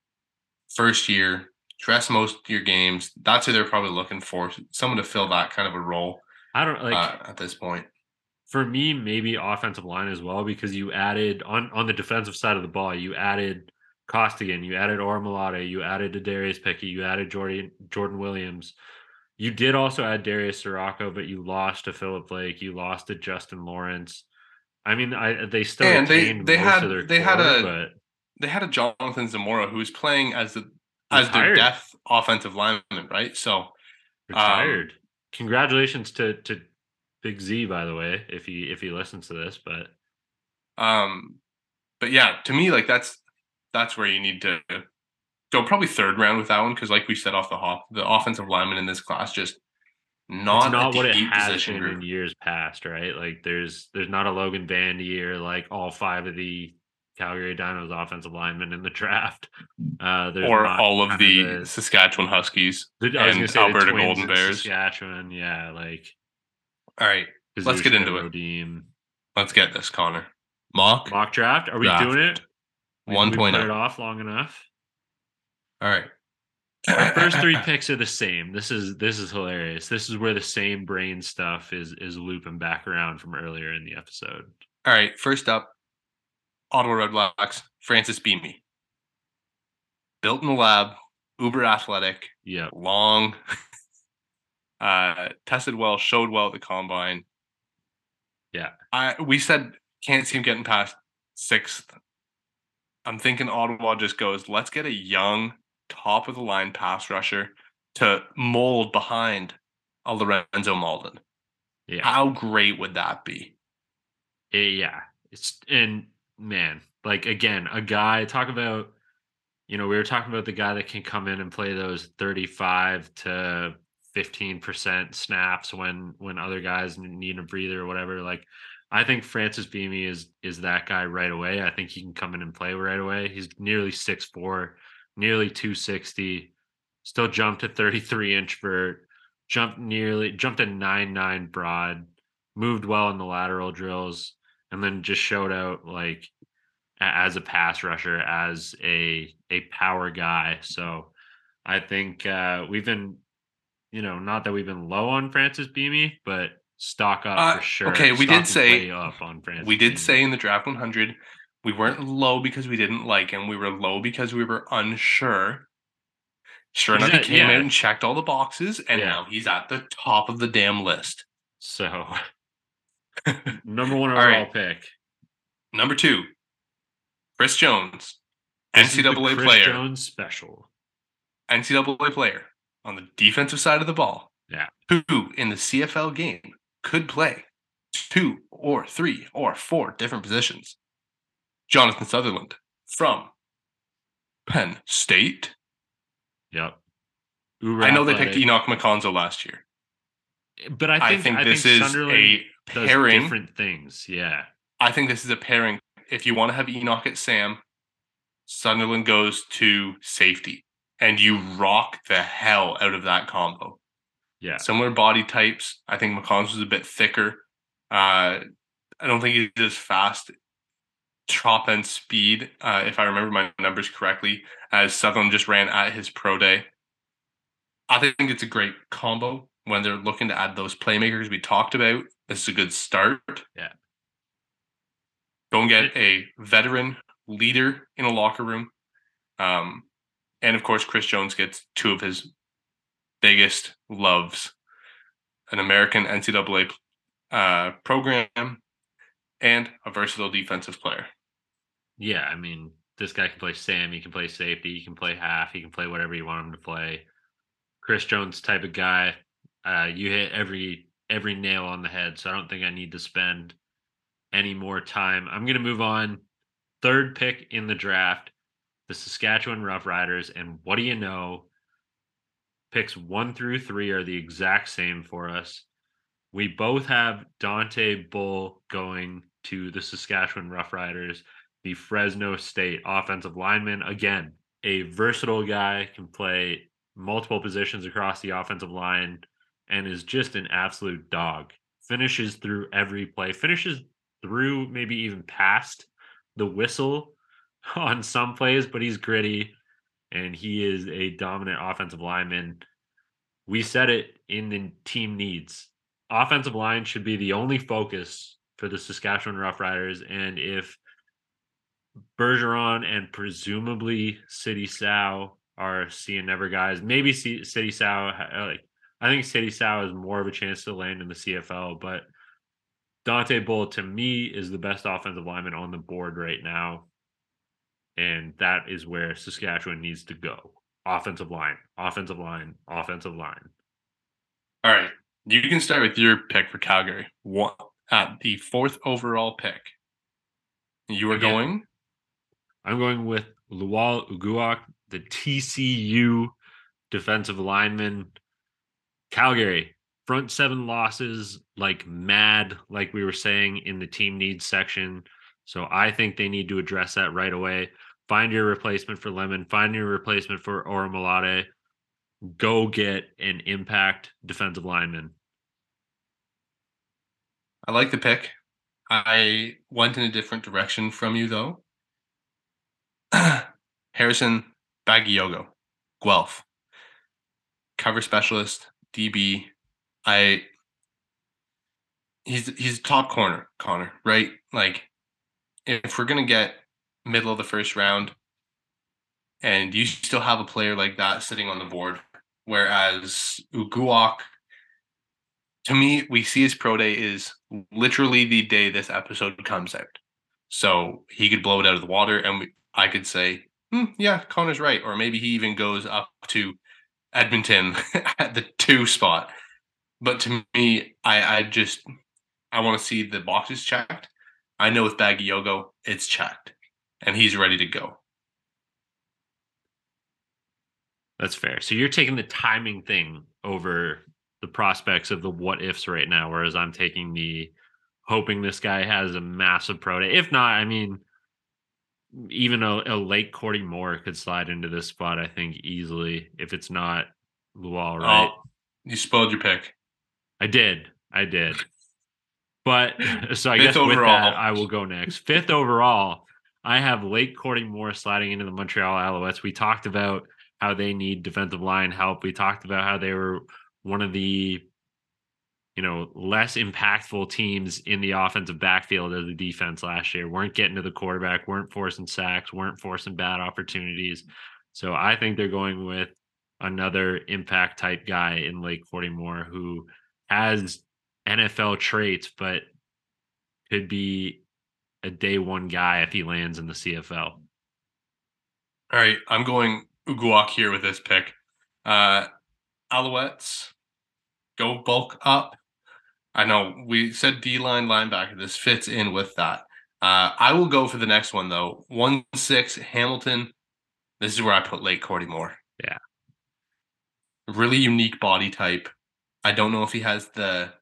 S2: first year. Dress most of your games. That's who they're probably looking for. Someone to fill that kind of a role
S1: I don't like
S2: uh, at this point.
S1: for me, maybe offensive line as well, because you added on on the defensive side of the ball, you added Costigan, you added Orimolade, you added Darius Pickey, you added Jordan Jordan Williams. You did also add Darius Ciraco, but you lost to Philip Blake, you lost to Justin Lawrence. I mean, I they still
S2: And they- they had- they had a-
S1: but
S2: They had a Jonathan Zamora who was playing as the as their death offensive lineman, right? So um,
S1: retired. Congratulations to to Big Z, by the way, if he if he listens to this. But
S2: Um, but yeah, to me, like that's that's where you need to go. Probably third round with that one because, like we said off the hop, the offensive lineman in this class just not,
S1: it's not
S2: a
S1: what it has been
S2: group.
S1: in years past, right? Like there's there's not a Logan Bandy or like all five of the Calgary Dinos offensive linemen in the draft. Uh, there's
S2: or
S1: not
S2: all of the
S1: the-
S2: Saskatchewan Huskies.
S1: the-
S2: and Alberta Golden Bears.
S1: Saskatchewan, yeah, like
S2: All right, Let's get into it. Let's get this, Connor. Mock
S1: Mock draft? Are we
S2: Draft.
S1: doing it? We- we
S2: 1.0.
S1: put it off long enough.
S2: All right.
S1: Our first three picks are the same. This is this is hilarious. This is where the same brain stuff is is looping back around from earlier in the episode.
S2: All right. First up, Ottawa Red Blacks, Francis Bemiy. Built in the lab, uber athletic,
S1: yeah,
S2: long, uh, tested well, showed well at the combine.
S1: Yeah.
S2: I we said can't see him getting past sixth. I'm thinking Ottawa just goes, let's get a young, top of the line pass rusher to mold behind a Lorenzo Mauldin.
S1: Yeah.
S2: How great would that be?
S1: Eh, yeah. It's and man, like again, a guy talk about you know, we were talking about the guy that can come in and play those 35 to 15% snaps when when other guys need a breather or whatever. Like I think Francis Bemiy is is that guy right away. I think he can come in and play right away. He's nearly 6'4, nearly 260, still jumped to 33 inch vert, jumped nearly jumped a 9-9 broad, moved well in the lateral drills, and then just showed out like as a pass rusher, as a a power guy. So I think uh we've been you know, not that we've been low on Francis Bemiy, but stock up
S2: Uh,
S1: for sure.
S2: okay, we
S1: Stock
S2: did say-
S1: up on Francis.
S2: we did
S1: Bemiy.
S2: say in the draft 100 we weren't low because we didn't like him. We were low because we were unsure. Sure enough, he came
S1: yeah.
S2: out and checked all the boxes, and
S1: Yeah.
S2: now he's at the top of the damn list.
S1: so. Number one
S2: All
S1: overall
S2: right.
S1: pick.
S2: Number two, Chris Jones,
S1: This
S2: NCAA
S1: Chris
S2: player,
S1: Jones special.
S2: NCAA player on the defensive side of the ball.
S1: Yeah.
S2: Who in the CFL game could play two or three or four different positions. Jonathan Sutherland from Penn State.
S1: Yep. Uber
S2: I know they picked. Enock Makonzo last year.
S1: but I
S2: I
S1: think,
S2: think,
S1: I
S2: this
S1: think
S2: is
S1: Sutherland
S2: a pairing.
S1: different things. Yeah.
S2: I think this is a pairing. If you want to have Enock at Sam, Sutherland goes to safety, and you rock the hell out of that combo.
S1: Yeah.
S2: Similar body types. I think McConn's was a bit thicker. Uh, I don't think he's as fast. Top and speed, uh, if I remember my numbers correctly, as Sutherland just ran at his pro day. I think it's a great combo when they're looking to add those playmakers we talked about. This is a good start.
S1: Yeah.
S2: Go and get a veteran leader in a locker room. Um, and of course, Chris Jones gets two of his biggest loves an American NCAA uh, program and a versatile defensive player.
S1: Yeah, I mean, this guy can play Sam, he can play safety, he can play half, he can play whatever you want him to play. Chris Jones type of guy. Uh, you hit every every nail on the head, so I don't think I need to spend any more time. I'm gonna move on. Third pick in the draft, the Saskatchewan Roughriders, and what do you know? Picks one through three are the exact same for us. We both have Dontae Bull going to the Saskatchewan Roughriders, the Fresno State offensive lineman. Again, a versatile guy, can play multiple positions across the offensive line, and is just an absolute dog. Finishes through every play, finishes through maybe even past the whistle on some plays, but he's gritty and he is a dominant offensive lineman. We said it in the team needs. Offensive line should be the only focus for the Saskatchewan Roughriders. And if Bergeron and presumably Sidy Sow are seeing never guys, maybe Sidy Sow, uh, like I think Sidy Sow has more of a chance to land in the CFL, but Dontae Bull to me is the best offensive lineman on the board right now. And that is where Saskatchewan needs to go. Offensive line, offensive line, offensive line.
S2: All right. You can start with your pick for Calgary. What uh, at the fourth overall pick? You are Again, going?
S1: I'm going with Lwal Uguak, the TCU defensive lineman. Calgary, front seven losses like mad, like we were saying in the team needs section. So I think they need to address that right away. Find your replacement for Lemon, find your replacement for Orimolade. Go get an impact defensive lineman.
S2: I like the pick. I went in a different direction from you though. Harrison Bagiogo, Guelph, cover specialist, DB. I he's he's top corner, Connor, right? Like if we're gonna get middle of the first round and you still have a player like that sitting on the board, whereas Uguak to me, we see his pro day is literally the day this episode comes out. So he could blow it out of the water, and we, I could say, hmm, yeah, Connor's right. Or maybe he even goes up to Edmonton at the two spot. But to me, I, I just I want to see the boxes checked. I know with Bagiogo, it's checked, and he's ready to go.
S1: That's fair. So you're taking the timing thing over the prospects of the what ifs right now, whereas I'm taking the hoping this guy has a massive pro day. If not, I mean, even a, a Lake Korte-Moore could slide into this spot, I think, easily if it's not Lwal, right? Oh,
S2: you spoiled your pick.
S1: I did. I did. But so I Fifth guess overall. with that, I will go next. Fifth overall, I have Lake Korte-Moore sliding into the Montreal Alouettes. We talked about how they need defensive line help. We talked about how they were one of the you know less impactful teams in the offensive backfield of the defense last year. Weren't getting to the quarterback weren't forcing sacks weren't forcing bad opportunities. So i think they're going with another impact type guy in Lake Korte-Moore who has nfl traits but could be a day one guy if he lands in the cfl all
S2: right i'm going uguak here with this pick. Uh Alouettes, go bulk up. I know we said D line linebacker. This fits in with that. Uh, I will go for the next one though. One six Hamilton. This is where I put Lake Korte-Moore.
S1: Yeah.
S2: Really unique body type. I don't know if he has the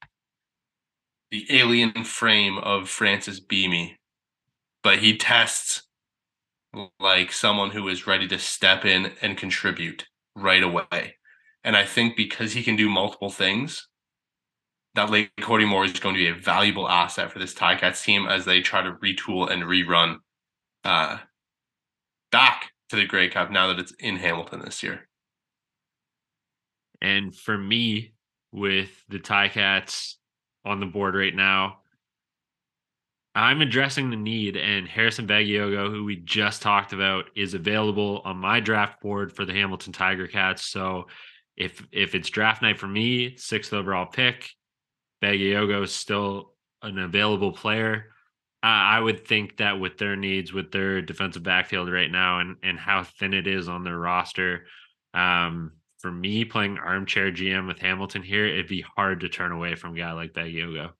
S2: the alien frame of Francis Bemiy, but he tests like someone who is ready to step in and contribute right away. And I think because he can do multiple things, that late Cody Moore is going to be a valuable asset for this Ticats team as they try to retool and rerun uh, back to the Grey Cup now that it's in Hamilton this year.
S1: And for me, with the Ticats on the board right now, I'm addressing the need, and Harrison Bagiogo, who we just talked about, is available on my draft board for the Hamilton Tiger Cats. So if if it's draft night for me, sixth overall pick, Bagiogo is still an available player. Uh, I would think that with their needs, with their defensive backfield right now, and and how thin it is on their roster, um, for me playing armchair GM with Hamilton here, it'd be hard to turn away from a guy like Bagiogo.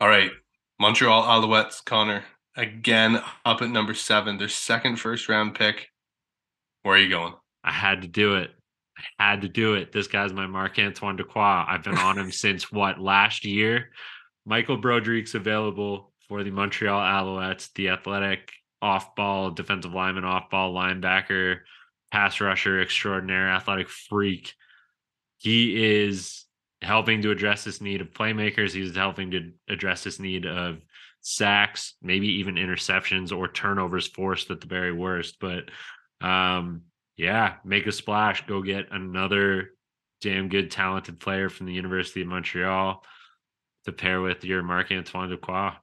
S2: All right, Montreal Alouettes, Connor, again up at number seven, their second first round pick. Where are you going?
S1: I had to do it. I had to do it. This guy's my Marc Antoine Dequoy. I've been on him since what last year. Michael Broderick's available for the Montreal Alouettes, the athletic off ball defensive lineman, off ball linebacker, pass rusher extraordinaire, athletic freak. He is helping to address this need of playmakers. He's helping to address this need of sacks, maybe even interceptions or turnovers forced at the very worst. But um, yeah, make a splash. Go get another damn good, talented player from the University of Montreal to pair with your Marc Antoine Dequoy.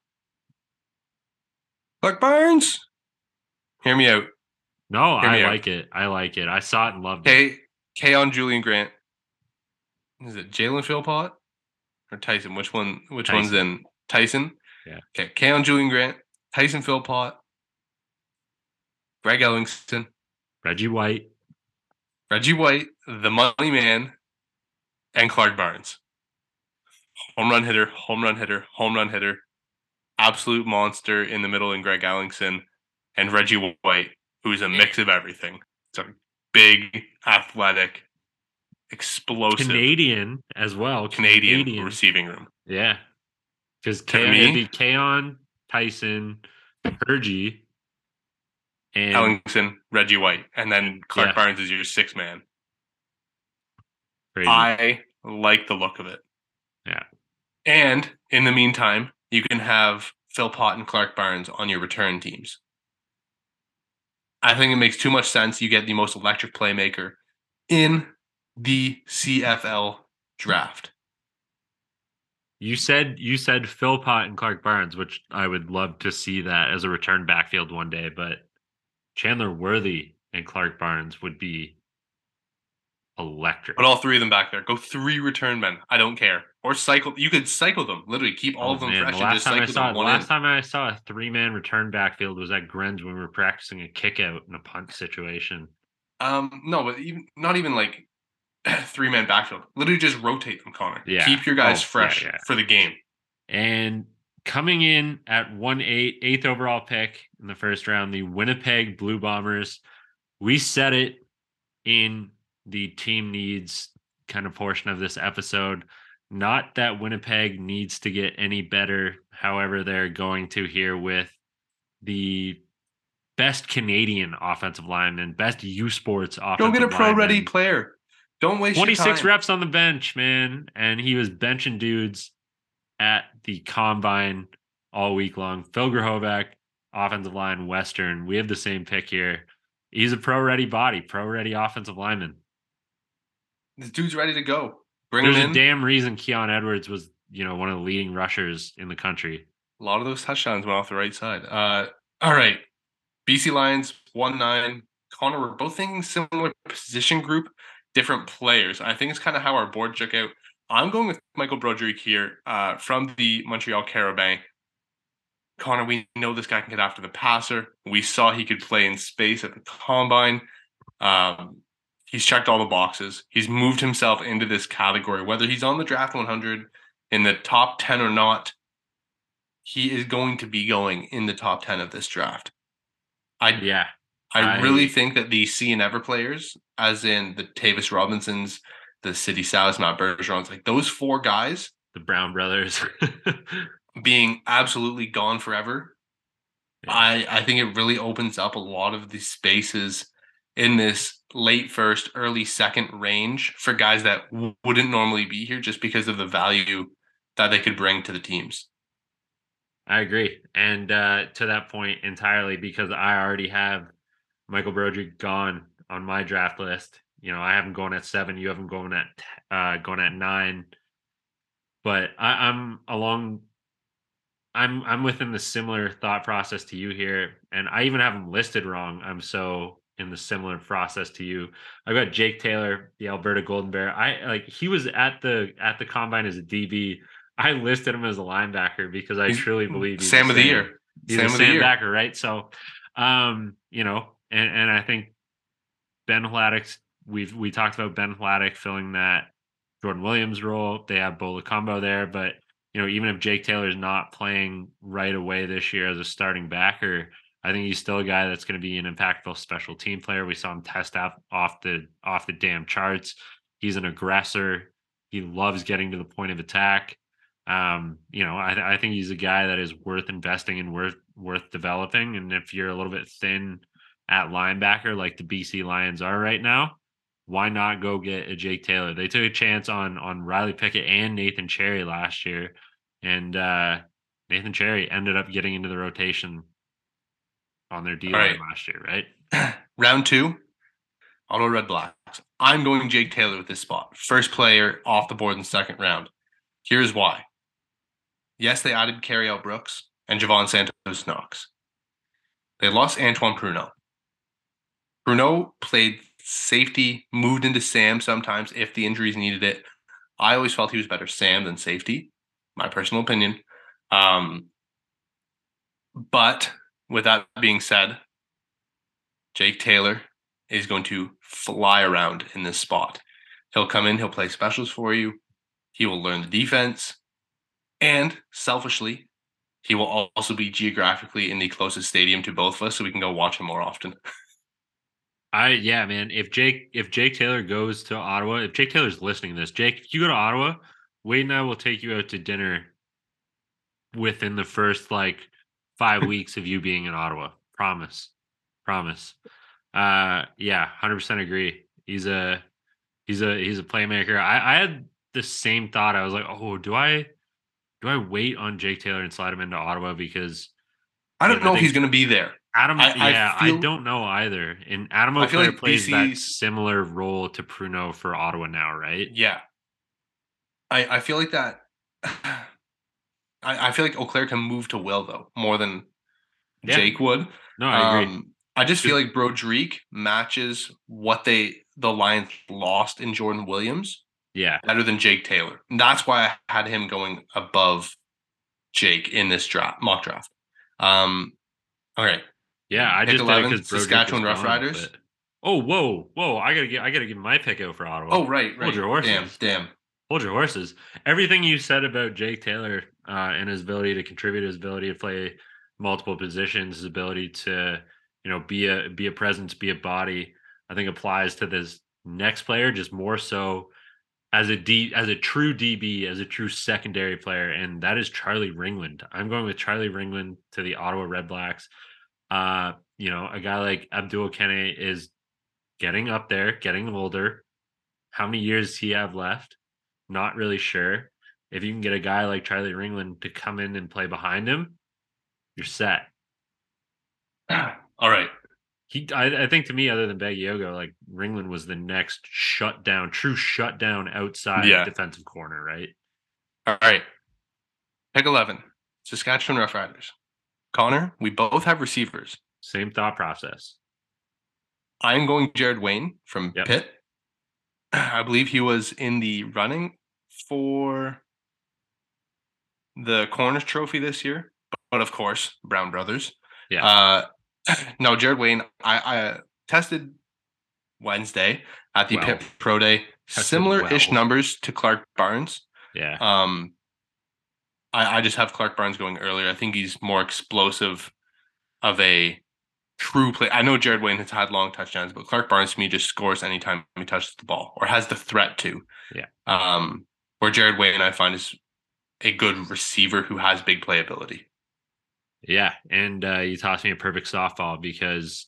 S2: Clark Barnes, hear me out.
S1: No, Hear I like out. it. I like it. I saw it and loved
S2: K- it. K on Julian Grant is it Jalen Philpot or Tyson? Which one? Which Tyson. one's in Tyson?
S1: Yeah.
S2: Okay. Kaion Julien-Grant, Tyson Philpot, Greg Ellingson,
S1: Reggie White,
S2: Reggie White, the money man, and Clark Barnes. Home run hitter, home run hitter, home run hitter, absolute monster in the middle in Greg Ellingson, and Reggie White, who's a mix of everything. It's a big, athletic, explosive
S1: Canadian as well.
S2: Canadian, Canadian. receiving room.
S1: Yeah, because K- be Keon Tyson, Hergy,
S2: and Ellingson, Reggie White, and then Clark yeah. Barnes is your six man. Crazy. I like the look of it.
S1: Yeah.
S2: And in the meantime, you can have Philpot and Clark Barnes on your return teams. I think it makes too much sense. You get the most electric playmaker in the CFL draft.
S1: You said you said Phil Philpot and Clark Barnes, which I would love to see that as a return backfield one day, but Chandler Worthy and Clark Barnes would be electric.
S2: Put all three of them back there. Go three return men. I don't care. Or cycle. You could cycle them. Literally keep all oh, of them man. fresh.
S1: The last time I saw
S2: the
S1: last time I saw a three man return backfield was at Grenz when we were practicing a kick out in a punt situation.
S2: Um, no, but even not even like three man backfield. Literally just rotate them, Connor. Yeah. Keep your guys oh, fresh yeah, yeah. for the game.
S1: And coming in at one eight, eighth overall pick in the first round, the Winnipeg Blue Bombers. We said it in the team needs kind of portion of this episode. Not that Winnipeg needs to get any better. However, they're going to here with the best Canadian offensive lineman, best U Sports offensive. Go
S2: get a pro ready player. Don't waste 26
S1: reps on the bench, man. And he was benching dudes at the combine all week long. Phil Grahovac, offensive line, Western. We have the same pick here. He's a pro ready body, pro ready offensive lineman.
S2: This dude's ready to go. Bring
S1: There's
S2: him in.
S1: a damn reason Keon Edwards was, you know, one of the leading rushers in the country.
S2: A lot of those touchdowns went off the right side. Uh, all right. BC Lions, 1 9. Connor, we're both thinking similar position group different players. I think it's kind of how our board shook out. I'm going with Michael Broderick here uh, from the Montreal Carabin. Connor, we know this guy can get after the passer. We saw he could play in space at the combine. Um, he's checked all the boxes. He's moved himself into this category. Whether he's on the draft 100 in the top 10 or not, he is going to be going in the top 10 of this draft. I
S1: yeah.
S2: I, I really think that the C and Ever players, as in the Tavius Robinsons, the Sows, Matt Bergerons, like those four guys,
S1: the Brown brothers,
S2: being absolutely gone forever. Yeah. I I think it really opens up a lot of the spaces in this late first, early second range for guys that wouldn't normally be here just because of the value that they could bring to the teams.
S1: I agree. And uh, to that point entirely, because I already have Michael Broderick gone on my draft list. You know, I have him going at seven. You have him going at uh, going at nine. But I, I'm along. I'm I'm within the similar thought process to you here, and I even have him listed wrong. I'm so in the similar process to you. I've got Jake Taylor, the Alberta Golden Bear. I like he was at the at the combine as a DB. I listed him as a linebacker because I
S2: He's
S1: truly believe he's
S2: Sam of the year.
S1: He's
S2: Sam
S1: a
S2: of the
S1: Sam
S2: year.
S1: backer, right? So, um, you know, and and I think Ben Hladik's we've we talked about Ben Hladik filling that Jordan Williams role. They have Bo Lokombo there, but you know, even if Jake Taylor's not playing right away this year as a starting backer, I think he's still a guy that's going to be an impactful special team player. We saw him test out off the off the damn charts. He's an aggressor. He loves getting to the point of attack. Um, you know, I, I think he's a guy that is worth investing and worth worth developing. And if you're a little bit thin at linebacker, like the BC Lions are right now, why not go get a Jake Taylor? They took a chance on on Riley Pickett and Nathan Cherry last year, and uh, Nathan Cherry ended up getting into the rotation on their D
S2: right.
S1: last year, right?
S2: Round two, Auto Red Blacks. I'm going Jake Taylor with this spot. First player off the board in the second round. Here's why. Yes, they added Cariel Brooks and Jovan Santos-Knox. They lost Antoine Pruneau. Pruneau played safety, moved into Sam sometimes if the injuries needed it. I always felt he was better Sam than safety, my personal opinion. Um, but with that being said, Jake Taylor is going to fly around in this spot. He'll come in, he'll play specials for you, he will learn the defense, and selfishly, he will also be geographically in the closest stadium to both of us so we can go watch him more often.
S1: I yeah, man. If Jake if Jake Taylor goes to Ottawa, if Jake Taylor's listening to this, Jake, if you go to Ottawa, Wade and I will take you out to dinner within the first like five weeks of you being in Ottawa. Promise. Promise. Uh yeah, hundred percent agree. He's a he's a he's a playmaker. I, I had the same thought. I was like, oh, do I do I wait on Jake Taylor and slide him into Ottawa because
S2: I don't
S1: Yeah, I
S2: know if
S1: think-
S2: he's going to be there.
S1: Adam,
S2: I- I
S1: yeah, I,
S2: feel-
S1: don't know either. And Adam
S2: I
S1: Auclair
S2: like
S1: plays that similar role to Pruneau for Ottawa now, right?
S2: Yeah. I, I feel like that. I, I feel like Eau can move to Will, though, more than
S1: Yeah.
S2: Jake would.
S1: No, I agree.
S2: Um, I just feel like Broderick matches what they the Lions lost in Jordan Williams
S1: yeah,
S2: better than Jake Taylor. And that's why I had him going above Jake in this draft mock draft. Um, all right.
S1: Yeah. I
S2: Pick
S1: just
S2: 11,
S1: did it because
S2: Saskatchewan Roughriders.
S1: Oh, whoa, whoa! I gotta get, I gotta give my pick out for Ottawa.
S2: Oh, right, right.
S1: Hold your horses.
S2: Damn, damn.
S1: hold your horses. Everything you said about Jake Taylor uh, and his ability to contribute, his ability to play multiple positions, his ability to you know be a be a presence, be a body, I think applies to this next player just more so as a D as a true DB, as a true secondary player, and that is Charlie Ringland. I'm going with Charlie Ringland to the Ottawa Red Blacks. Uh, you know, a guy like Abdul Kanneh is getting up there, getting older. How many years does he have left? Not really sure. If you can get a guy like Charlie Ringland to come in and play behind him, you're set.
S2: All right.
S1: He, I, I think to me, other than Bagiogo, like Ringland was the next shutdown, true shutdown outside
S2: Yeah.
S1: defensive corner, right?
S2: All right. Pick 11. Saskatchewan Roughriders. Connor, we both have receivers.
S1: Same thought process.
S2: I'm going Jared Wayne from
S1: Yep.
S2: Pitt. I believe he was in the running for the Corners Trophy this year, but of course, Brown Brothers.
S1: Yeah.
S2: Uh, no, Jared Wayne. I, I tested Wednesday at the
S1: Well.
S2: Pitt Pro Day. Similar-ish
S1: well.
S2: numbers to Clark Barnes.
S1: Yeah.
S2: Um, I, I just have Clark Barnes going earlier. I think he's more explosive of a true play. I know Jared Wayne has had long touchdowns, but Clark Barnes to me just scores anytime he touches the ball or has the threat to.
S1: Yeah.
S2: Um, where Jared Wayne I find is a good receiver who has big playability.
S1: Yeah, and uh, you tossed me a perfect softball because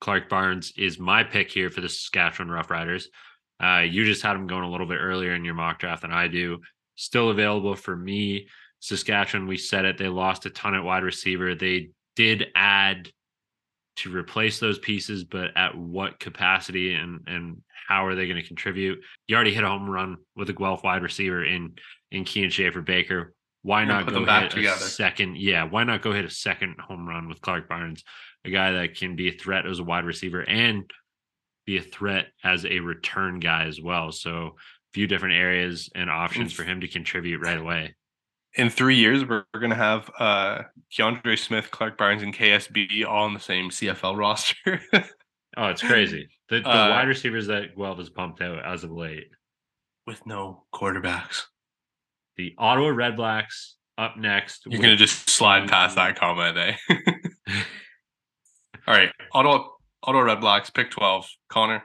S1: Clark Barnes is my pick here for the Saskatchewan Roughriders. Uh, you just had him going a little bit earlier in your mock draft than I do. Still available for me. Saskatchewan, we said it, they lost a ton at wide receiver. They did add to replace those pieces, but at what capacity and and how are they going to contribute? You already hit a home run with a Guelph wide receiver in in Kian Schaffer-Baker. Why not go hit together. a second? Yeah, why not go hit a second home run with Clark Barnes, a guy that can be a threat as a wide receiver and be a threat as a return guy as well. So, a few different areas and options for him to contribute right away
S2: in three years, we're, we're going to have uh, Kiondre Smith, Clark Barnes, and KSB all on the same CFL roster.
S1: oh, it's crazy. The, the uh, wide receivers that Guelph has pumped out as of late.
S2: With no quarterbacks.
S1: The Ottawa Redblacks up next.
S2: You're going to just slide past that comment, eh? all right. Ottawa, Ottawa Redblacks, pick 12. Connor.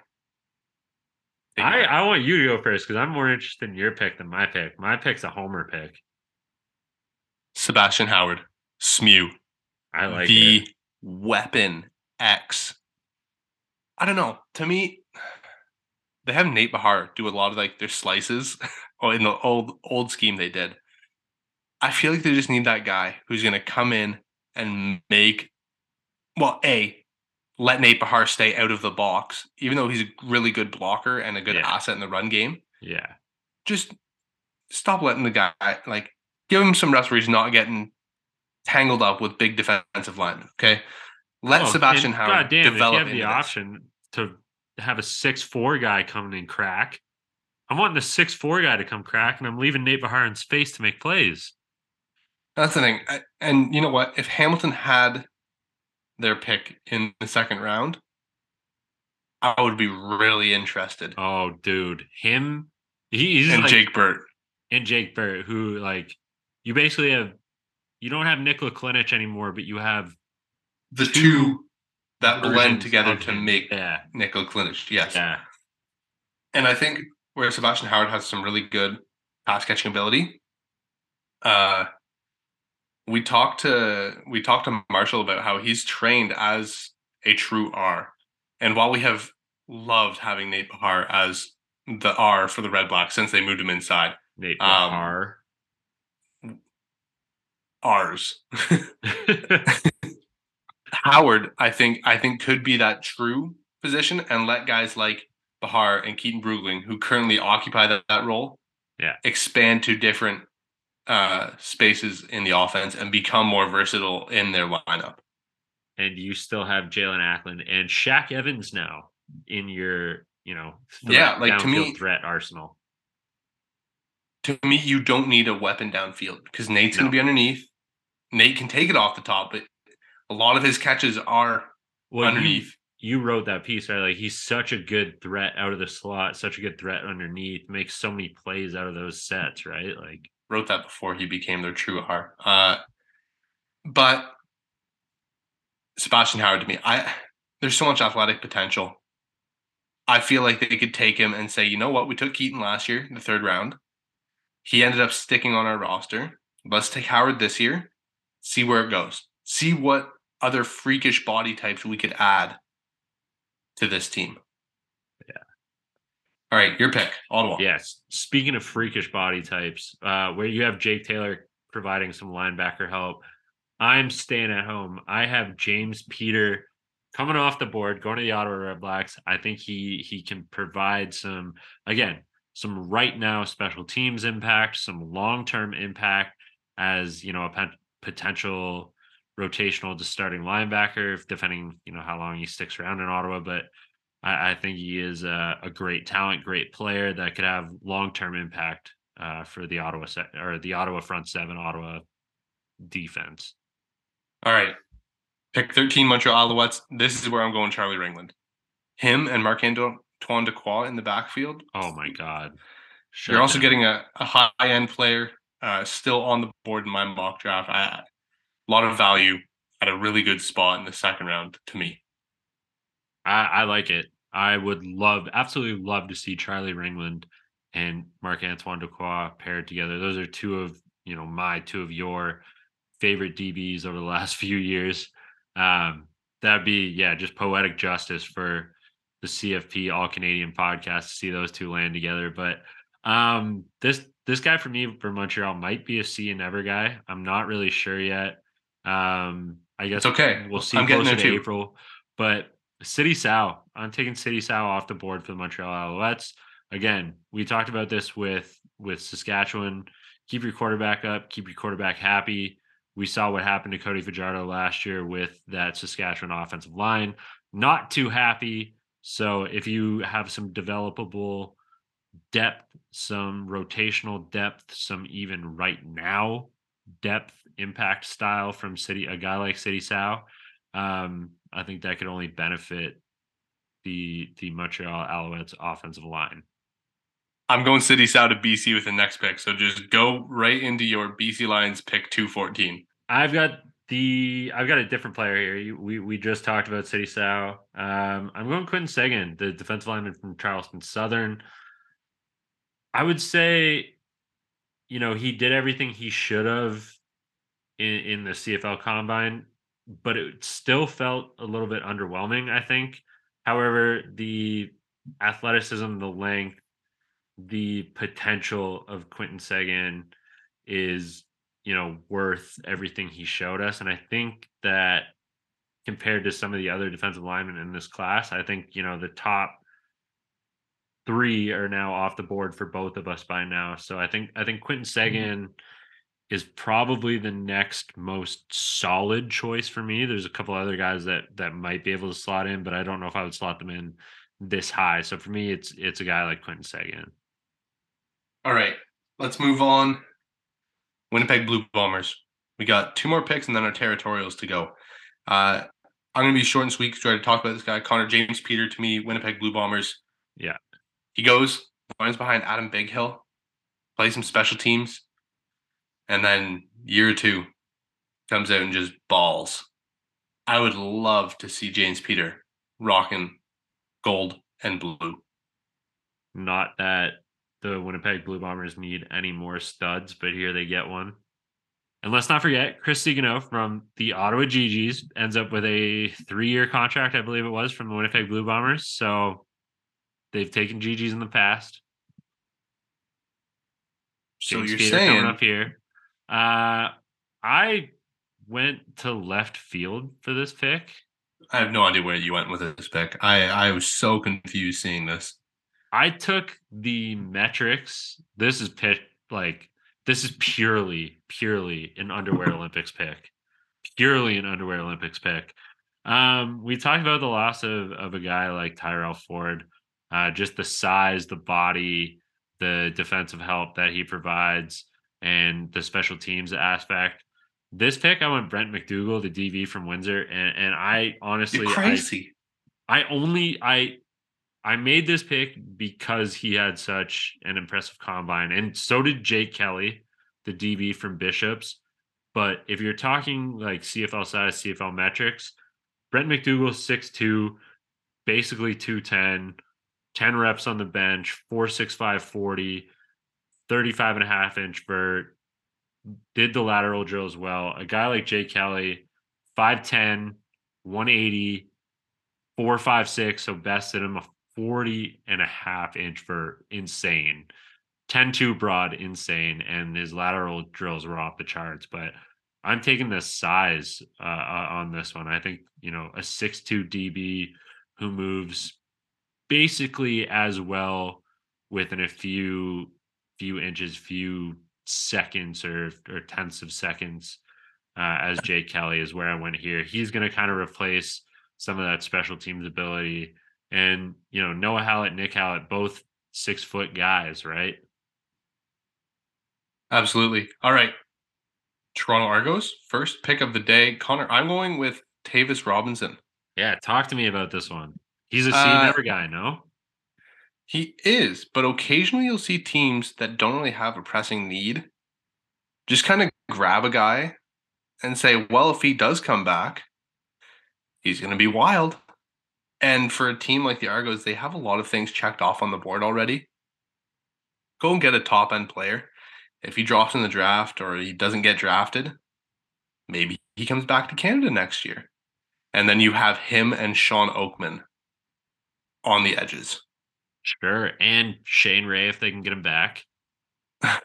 S1: I, I want you to go first because I'm more interested in your pick than my pick. My pick's a homer pick.
S2: Sebastian Howard, Smew.
S1: I like
S2: the
S1: it.
S2: weapon X. I don't know. To me, they have Nate Behar do a lot of like their slices. or in the old old scheme they did. I feel like they just need that guy who's gonna come in and make well, A, let Nate Behar stay out of the box, even though he's a really good blocker and a good yeah. asset in the run game.
S1: Yeah.
S2: Just stop letting the guy like give him some rest where he's not getting tangled up with big defensive linemen. Okay. Let oh, Sebastian Howard God damn, develop.
S1: If you have the this. option to have a six four guy coming in crack. I'm wanting the six four guy to come crack, and I'm leaving Nate Behar in space to make plays.
S2: That's the thing. And you know what? If Hamilton had their pick in the second round, I would be really interested.
S1: Oh, dude, him, he's
S2: and
S1: like,
S2: Jake Burt
S1: and Jake Burt, who like you basically have you don't have Nikola Kalinic anymore, but you have
S2: the two, two that blend together to make yeah. Nikola Kalinic. Yes.
S1: Yeah.
S2: And I think where Sebastian Howard has some really good pass catching ability. Uh we talked to we talked to Marshall about how he's trained as a true R. And while we have loved having Nate Behar as the R for the Red Black since they moved him inside.
S1: Nate Behar. Um,
S2: ours. Howard, I think, I think could be that true position and let guys like Behar and Keaton Bruggeling, who currently occupy that, that role,
S1: yeah,
S2: expand to different uh, spaces in the offense and become more versatile in their lineup.
S1: And you still have Jaelon Acklin and Shaq Evans now in your, you know,
S2: yeah, like to me,
S1: threat arsenal.
S2: To me, you don't need a weapon downfield because Nate's no. going to be underneath. Nate can take it off the top, but a lot of his catches are well, underneath.
S1: You, you wrote that piece, right? Like he's such a good threat out of the slot, such a good threat underneath, makes so many plays out of those sets, right? Like
S2: wrote that before he became their true R. Uh, but Sebastian Howard to me, I there's so much athletic potential. I feel like they could take him and say, you know what, we took Keaton last year, in the third round. He ended up sticking on our roster. Let's take Howard this year see where it goes. See what other freakish body types we could add to this team.
S1: Yeah.
S2: All right, your pick, Ottawa.
S1: Yes. Speaking of freakish body types, uh, where you have Jake Taylor providing some linebacker help, I'm staying at home. I have James Peter coming off the board, going to the Ottawa Redblacks. I think he he can provide some again some right now special teams impact, some long term impact as you know a potential rotational to starting linebacker, depending you know how long he sticks around in Ottawa. But I, I think he is a, a, great talent, great player that could have long term impact uh, for the Ottawa se- or the Ottawa front seven, Ottawa defense.
S2: All right, pick thirteen Montreal Alouettes. This is where I'm going, Charlie Ringland. Him and Marc Antoine Dequoy in the backfield.
S1: Oh my God!
S2: You're also getting a, a high end player uh, still on the board in my mock draft. I, a lot of value at a really good spot in the second round to me.
S1: I, I like it. I would love, absolutely love to see Charlie Ringland and Marc Antoine Dequoy paired together. Those are two of you know my two of your favorite DBs over the last few years. Um, that'd be yeah, just poetic justice for the CFP All Canadian podcast to see those two land together. But Um, this this guy for me for Montreal might be a see and never guy. I'm not really sure yet. Um, I guess
S2: It's okay.
S1: We'll see
S2: I'm getting
S1: closer
S2: there
S1: to
S2: too.
S1: April. But Sidy Sow, I'm taking Sidy Sow off the board for the Montreal Alouettes. Again, we talked about this with with Saskatchewan. Keep your quarterback up. Keep your quarterback happy. We saw what happened to Cody Fajardo last year with that Saskatchewan offensive line. Not too happy. So if you have some developable depth, some rotational depth, some even right now depth impact style from Sidy, a guy like Sidy Sow, um, I think that could only benefit the the Montreal Alouettes offensive line.
S2: I'm going Sidy Sow to BC with the next pick. So just go right into your BC Lions pick 214.
S1: I've got the I've got a different player here. We we just talked about Sidy Sow. Um, I'm going Quentin Seguin, the defensive lineman from Charleston Southern. I would say, you know, he did everything he should have in, in the CFL combine, but it still felt a little bit underwhelming, I think. However, the athleticism, the length, the potential of Quinton Seguin is, you know, worth everything he showed us. And I think that compared to some of the other defensive linemen in this class, I think, you know, the top three are now off the board for both of us by now. So I think I think Quentin Seguin mm-hmm. is probably the next most solid choice for me. There's a couple other guys that that might be able to slot in, but I don't know if I would slot them in this high. So for me, it's it's a guy like Quentin Seguin.
S2: All right, let's move on. Winnipeg Blue Bombers. We got two more picks and then our territorials to go. Uh, I'm going to be short and sweet because try to talk about this guy, Connor James Peter. To me, Winnipeg Blue Bombers.
S1: Yeah,
S2: he goes, joins behind Adam Bighill, plays some special teams, and then year two comes out and just balls. I would love to see James Peter rocking gold and blue.
S1: Not that the Winnipeg Blue Bombers need any more studs, but here they get one. And let's not forget, Chris Sigano from the Ottawa GGs ends up with a three year contract, I believe it was, from the Winnipeg Blue Bombers. So they've taken GGs in the past.
S2: So James you're saying coming
S1: up here. Uh, I went to left field for this pick.
S2: I have no idea where you went with this pick. I I was so confused seeing this.
S1: I took the metrics. This is pick like this is purely purely an underwear Olympics pick. Purely an underwear Olympics pick. Um, we talked about the loss of of a guy like Tyrell Ford, uh, just the size, the body, the defensive help that he provides, and the special teams aspect. This pick, I went Brent McDougal, the DV from Windsor, and, and I honestly,
S2: You're crazy.
S1: I, I only I I made this pick because he had such an impressive combine, and so did Jake Kelly, the DB from Bishops. But if you're talking like CFL size, CFL metrics, Brent McDougall, 6'2, basically 210, 10 reps on the bench, 465 40, 35 and a half inch vert, did the lateral drill as well. A guy like Jay Kelly, 5'10, 180, 456, so bested him a 40 and a half inch vert, insane. 10 2 broad, insane. And his lateral drills were off the charts. But I'm taking the size uh, on this one. I think, you know, a 6'2 DB who moves basically as well within a few few inches, few seconds or or tenths of seconds uh, as Jake Kelly is where I went here. He's going to kind of replace some of that special teams ability and you know Noah Hallett, Nick Hallett, both six foot guys, right?
S2: Absolutely. All right. Toronto Argos, first pick of the day. Connor, I'm going with Tavius Robinson.
S1: Yeah, talk to me about this one. He's a C uh, never guy, no?
S2: He is, but occasionally you'll see teams that don't really have a pressing need just kind of grab a guy and say, well, if he does come back, he's going to be wild. And for a team like the Argos, they have a lot of things checked off on the board already. Go and get a top end player. If he drops in the draft or he doesn't get drafted, maybe he comes back to Canada next year. And then you have him and Sean Oakman on the edges.
S1: Sure. And Shane Ray if they can get him back.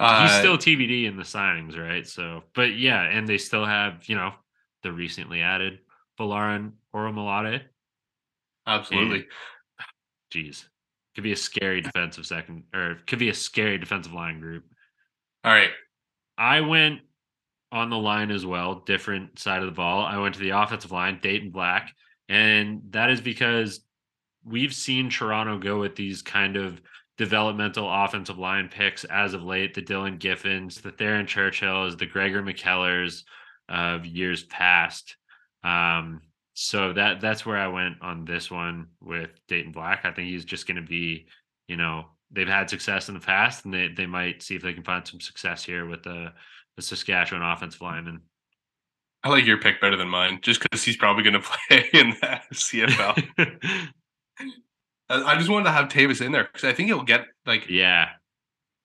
S2: Uh,
S1: He's still TBD in the signings, right? So, but yeah, and they still have, you know, the recently added Folarin Orimolade.
S2: absolutely.
S1: Jeez. Could be a scary defensive second or could be a scary defensive line group.
S2: All right.
S1: I went on the line as well, different side of the ball. I went to the offensive line, Dayton Black, and that is because we've seen Toronto go with these kind of developmental offensive line picks as of late. The Dylan Giffens, the Theron Churchills, the Gregor MacKellars of years past. Um, so that that's where I went on this one with Dayton Black. I think he's just going to be, you know, they've had success in the past, and they they might see if they can find some success here with the the Saskatchewan offensive lineman.
S2: I like your pick better than mine, just because he's probably going to play in the CFL. I just wanted to have Tavius in there because I think he'll get like
S1: yeah,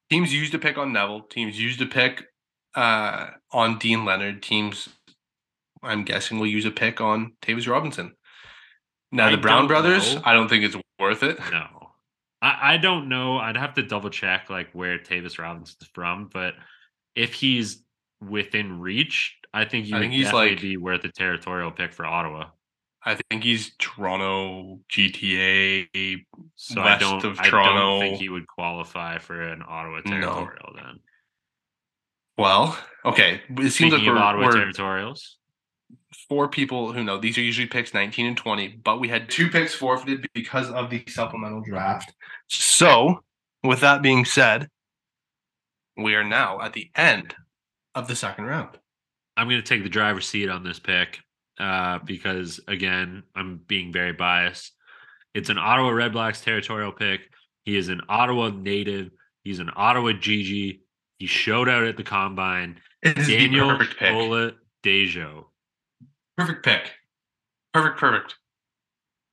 S2: teams used to pick on Neville, teams used to pick uh, on Deane Leonard, teams I'm guessing will use a pick on Tavius Robinson. Now
S1: I
S2: the Brown brothers,
S1: know.
S2: I don't think it's worth it.
S1: no. I, I don't know. I'd have to double check like where Tavius Robinson's from, but if he's within reach, I think you
S2: I think he's, like-
S1: be worth a territorial pick for Ottawa.
S2: I think he's Toronto GTA.
S1: So I
S2: West
S1: don't,
S2: of
S1: I don't think he would qualify for an Ottawa
S2: No.
S1: territorial then.
S2: Well, okay. It seems
S1: Speaking
S2: like
S1: of
S2: we're,
S1: Ottawa
S2: we're
S1: territorials,
S2: four people who know these are usually picks 19 and 20, but we had two picks forfeited because of the supplemental draft. So, with that being said, we are now at the end of the second round.
S1: I'm going to take the driver's seat on this pick uh, because, again, I'm being very biased. It's an Ottawa Red Blacks territorial pick. He is an Ottawa native. He's an Ottawa GG. He showed out at the combine. Daniel
S2: the perfect pick.
S1: Ola Dejo.
S2: Perfect pick. Perfect, perfect.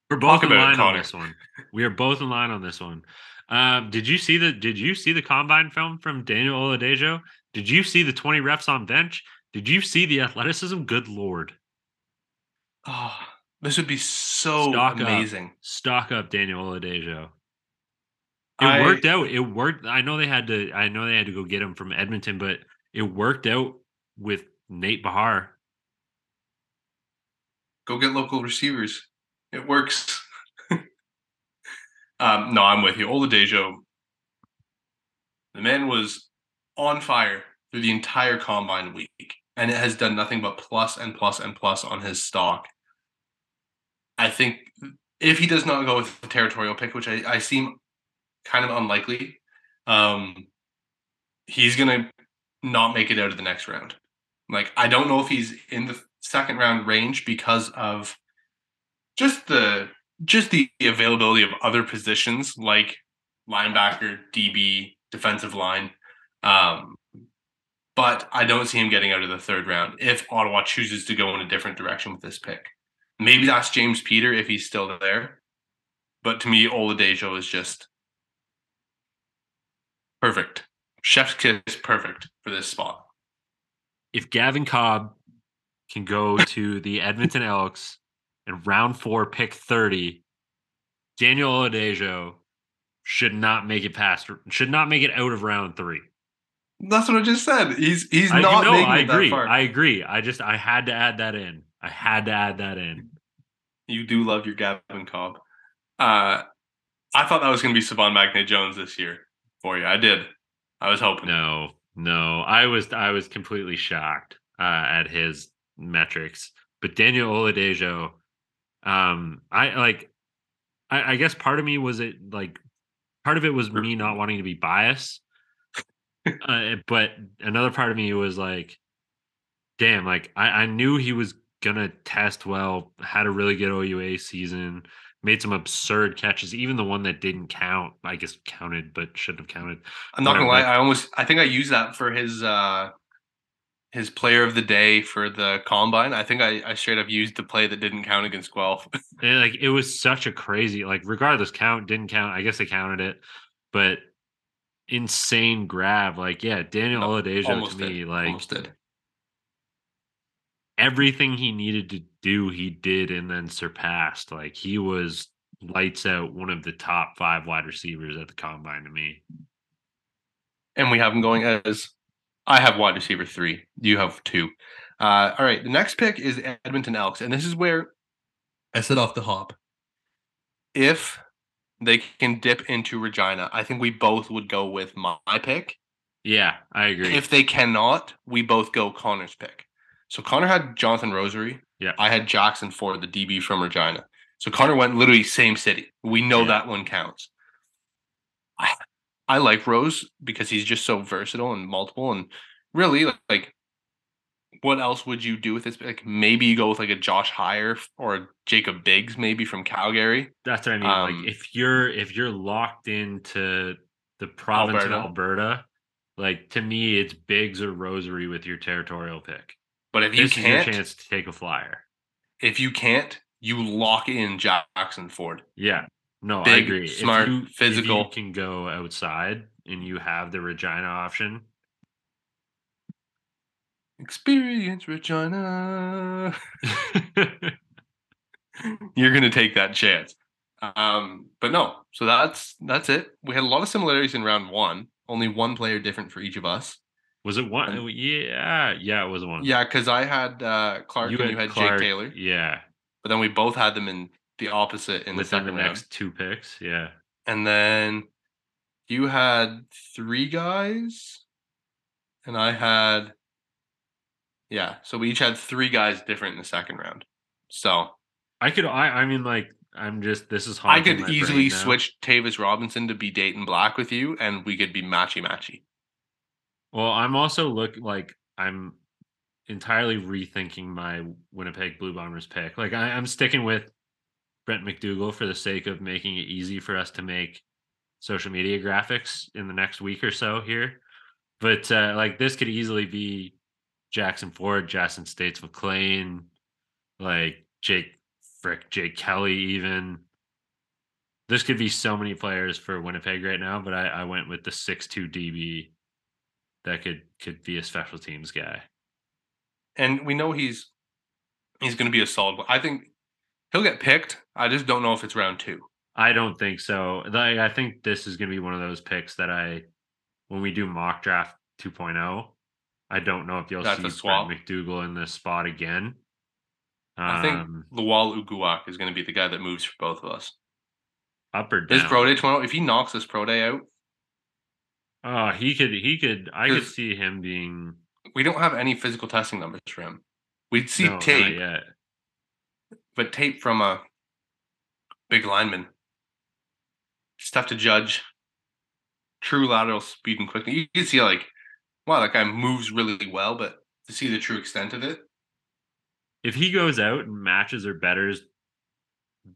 S1: We're both
S2: Talk
S1: in
S2: about it,
S1: line on this one. We are both in line on this one. Um, did you see the Did you see the combine film from Daniel Oladejo? Did you see the twenty reps on bench? Did you see the athleticism? Good lord!
S2: Oh, this would be so
S1: Stock up.
S2: amazing.
S1: Stock up, Daniel Oladejo. It
S2: I-
S1: worked out. It worked. I know they had to. I know they had to go get him from Edmonton, but it worked out with Nate Behar.
S2: Go get local receivers. It works. um, no, I'm with you. Oladejo, the man was on fire through the entire combine week, and it has done nothing but plus and plus and plus on his stock. I think if he does not go with the territorial pick, which I, I seem kind of unlikely, um, he's gonna not make it out of the next round. Like I don't know if he's in the second round range because of just the just the availability of other positions like linebacker, DB, defensive line. Um, but I don't see him getting out of the third round if Ottawa chooses to go in a different direction with this pick. Maybe that's James Peter if he's still there. But to me, Oladejo is just perfect. Chef's kiss perfect for this spot.
S1: If Gavin Cobb can go to the Edmonton Elks and round four, pick thirty, Daniel Oladejo should not make it past. Should not make it out of round three.
S2: That's what I just said. He's he's
S1: I,
S2: not
S1: no,
S2: making
S1: I
S2: it that
S1: agree.
S2: far.
S1: I agree. I just I had to add that in. I had to add that in.
S2: You do love your Gavin Cobb. Uh, I thought that was going to be Savon Magne Jones this year for you. I did. I was hoping.
S1: No, no. I was I was completely shocked uh, at his metrics. But Daniel Oladejo, um, I like. I, I guess part of me was it like part of it was me not wanting to be biased, uh, but another part of me was like, damn, like I, I knew he was gonna test well. Had a really good OUA season. Made some absurd catches, even the one that didn't count. I guess counted, but shouldn't have counted.
S2: I'm not gonna lie. I almost. I think I used that for his uh his player of the day for the combine. I think I, I straight up used the play that didn't count against Guelph.
S1: And like it was such a crazy, like regardless, count didn't count. I guess they counted it, but insane grab. Like yeah, Daniel
S2: No,
S1: Oladejo
S2: almost
S1: to me,
S2: did.
S1: like
S2: almost did.
S1: everything he needed to do, he did and then surpassed. Like he was lights out one of the top five wide receivers at the combine to me.
S2: And we have him going as I have wide receiver three. You have two. Uh, all right. The next pick is Edmonton Elks. And this is where I said off the hop. If they can dip into Regina, I think we both would go with my pick.
S1: Yeah, I agree.
S2: If they cannot, we both go Connor's pick. So Connor had Jonathan Rosery.
S1: Yeah.
S2: I had Jackson Ford, the DB from Regina. So Connor went literally same city. We know
S1: Yeah.
S2: that one counts. I, I like Rose because he's just so versatile and multiple. And really, like, what else would you do with this? Like, maybe you go with like a Josh Heyer or Jacob Biggs, maybe from Calgary.
S1: That's what I mean.
S2: Um,
S1: like if you're if you're locked into the province
S2: Alberta.
S1: of Alberta, like to me, it's Biggs or Rosery with your territorial pick.
S2: But if you
S1: This is your
S2: can't,
S1: chance to take a flyer.
S2: if you can't, you lock in Jackson Ford.
S1: Yeah. No, I agree.
S2: smart,
S1: if you, If
S2: physical.
S1: you can go outside and you have the Regina option.
S2: Experience Regina. You're gonna take that chance. Um, but no, so that's that's it. We had a lot of similarities in round one. Only one player different for each of us.
S1: was it one?
S2: And-
S1: Yeah, yeah, it was one.
S2: Yeah, because I had uh, Clark and you had
S1: Clark,
S2: Jake Taylor,
S1: Yeah,
S2: but then we both had them in the opposite in the second
S1: the
S2: round.
S1: next two picks. Yeah,
S2: And then you had three guys, and I had yeah. So we each had three guys different in the second round. So
S1: I could. I. I mean, like, I'm just. This is.
S2: I could easily switch Tavius Robinson to be Dayton Black with you, and we could be matchy matchy.
S1: Well, I'm also look like I'm entirely rethinking my Winnipeg Blue Bombers pick. Like I, I'm sticking with Brent McDougal for the sake of making it easy for us to make social media graphics in the next week or so here. But uh, like this could easily be Jackson Ford, Jackson States McLean, like Jake Frick, Jake Kelly, even. This could be so many players for Winnipeg right now, but I, I went with the six two DB that could could be a special teams guy.
S2: And we know he's he's going to be a solid. I think he'll get picked. I just don't know if it's round two.
S1: I don't think so. Like I think this is going to be one of those picks that I, when we do mock draft 2.0, I don't know if you'll
S2: That's
S1: see. Brent McDougal in this spot again.
S2: I think
S1: Um,
S2: Lwal Uguak is going to be the guy that moves for both of us.
S1: up or down.
S2: His pro day tomorrow. If he knocks this pro day out,
S1: Oh, he could. He could. I could see him being.
S2: we don't have any physical testing numbers for him. We'd see
S1: no,
S2: tape,
S1: yet.
S2: but tape from a big lineman. It's tough to judge true lateral speed and quickness. You can see like, wow, that guy moves really well, but to see the true extent of it,
S1: If he goes out and matches or betters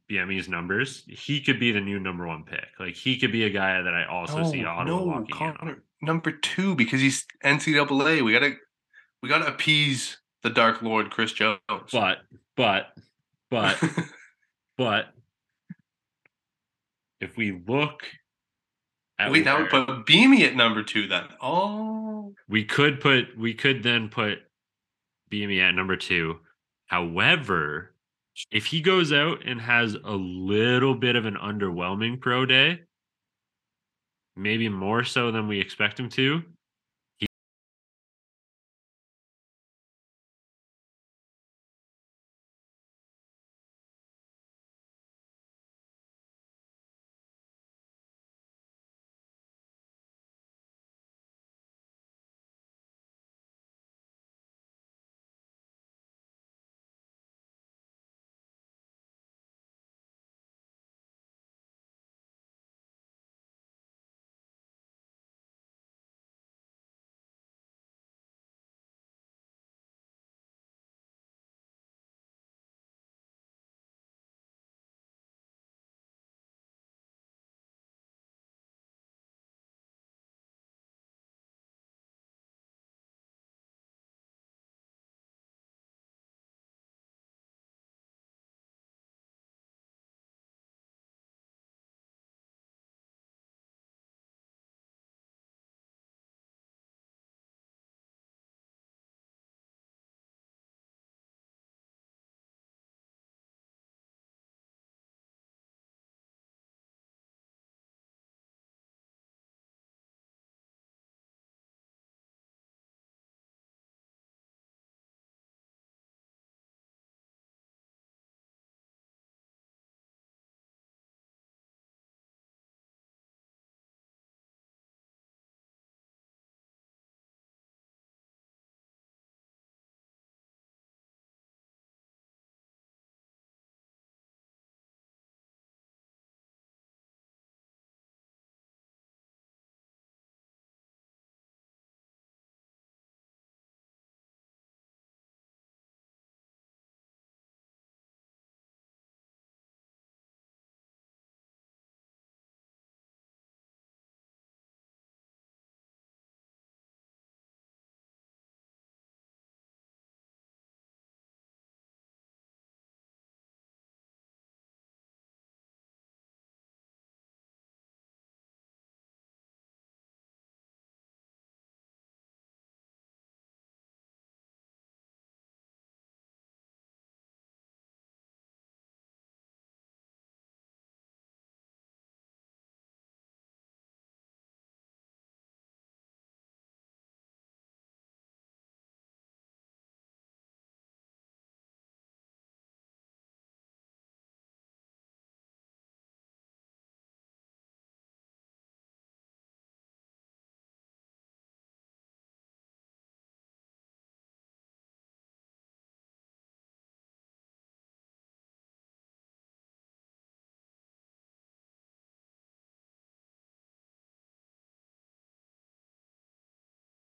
S1: Bemiy's numbers, he could be the new number one pick. Like he could be a guy that I also see oh, Ottawa locking in on.
S2: Connor, number two because he's NCAA. We gotta, we gotta appease the Dark Lord Chris Jones.
S1: But but but but if we look
S2: wait, now
S1: where-
S2: put Bemiy at number two then. Oh,
S1: we could put we could then put Bemiy at number two. However, if he goes out and has a little bit of an underwhelming pro day, maybe more so than we expect him to,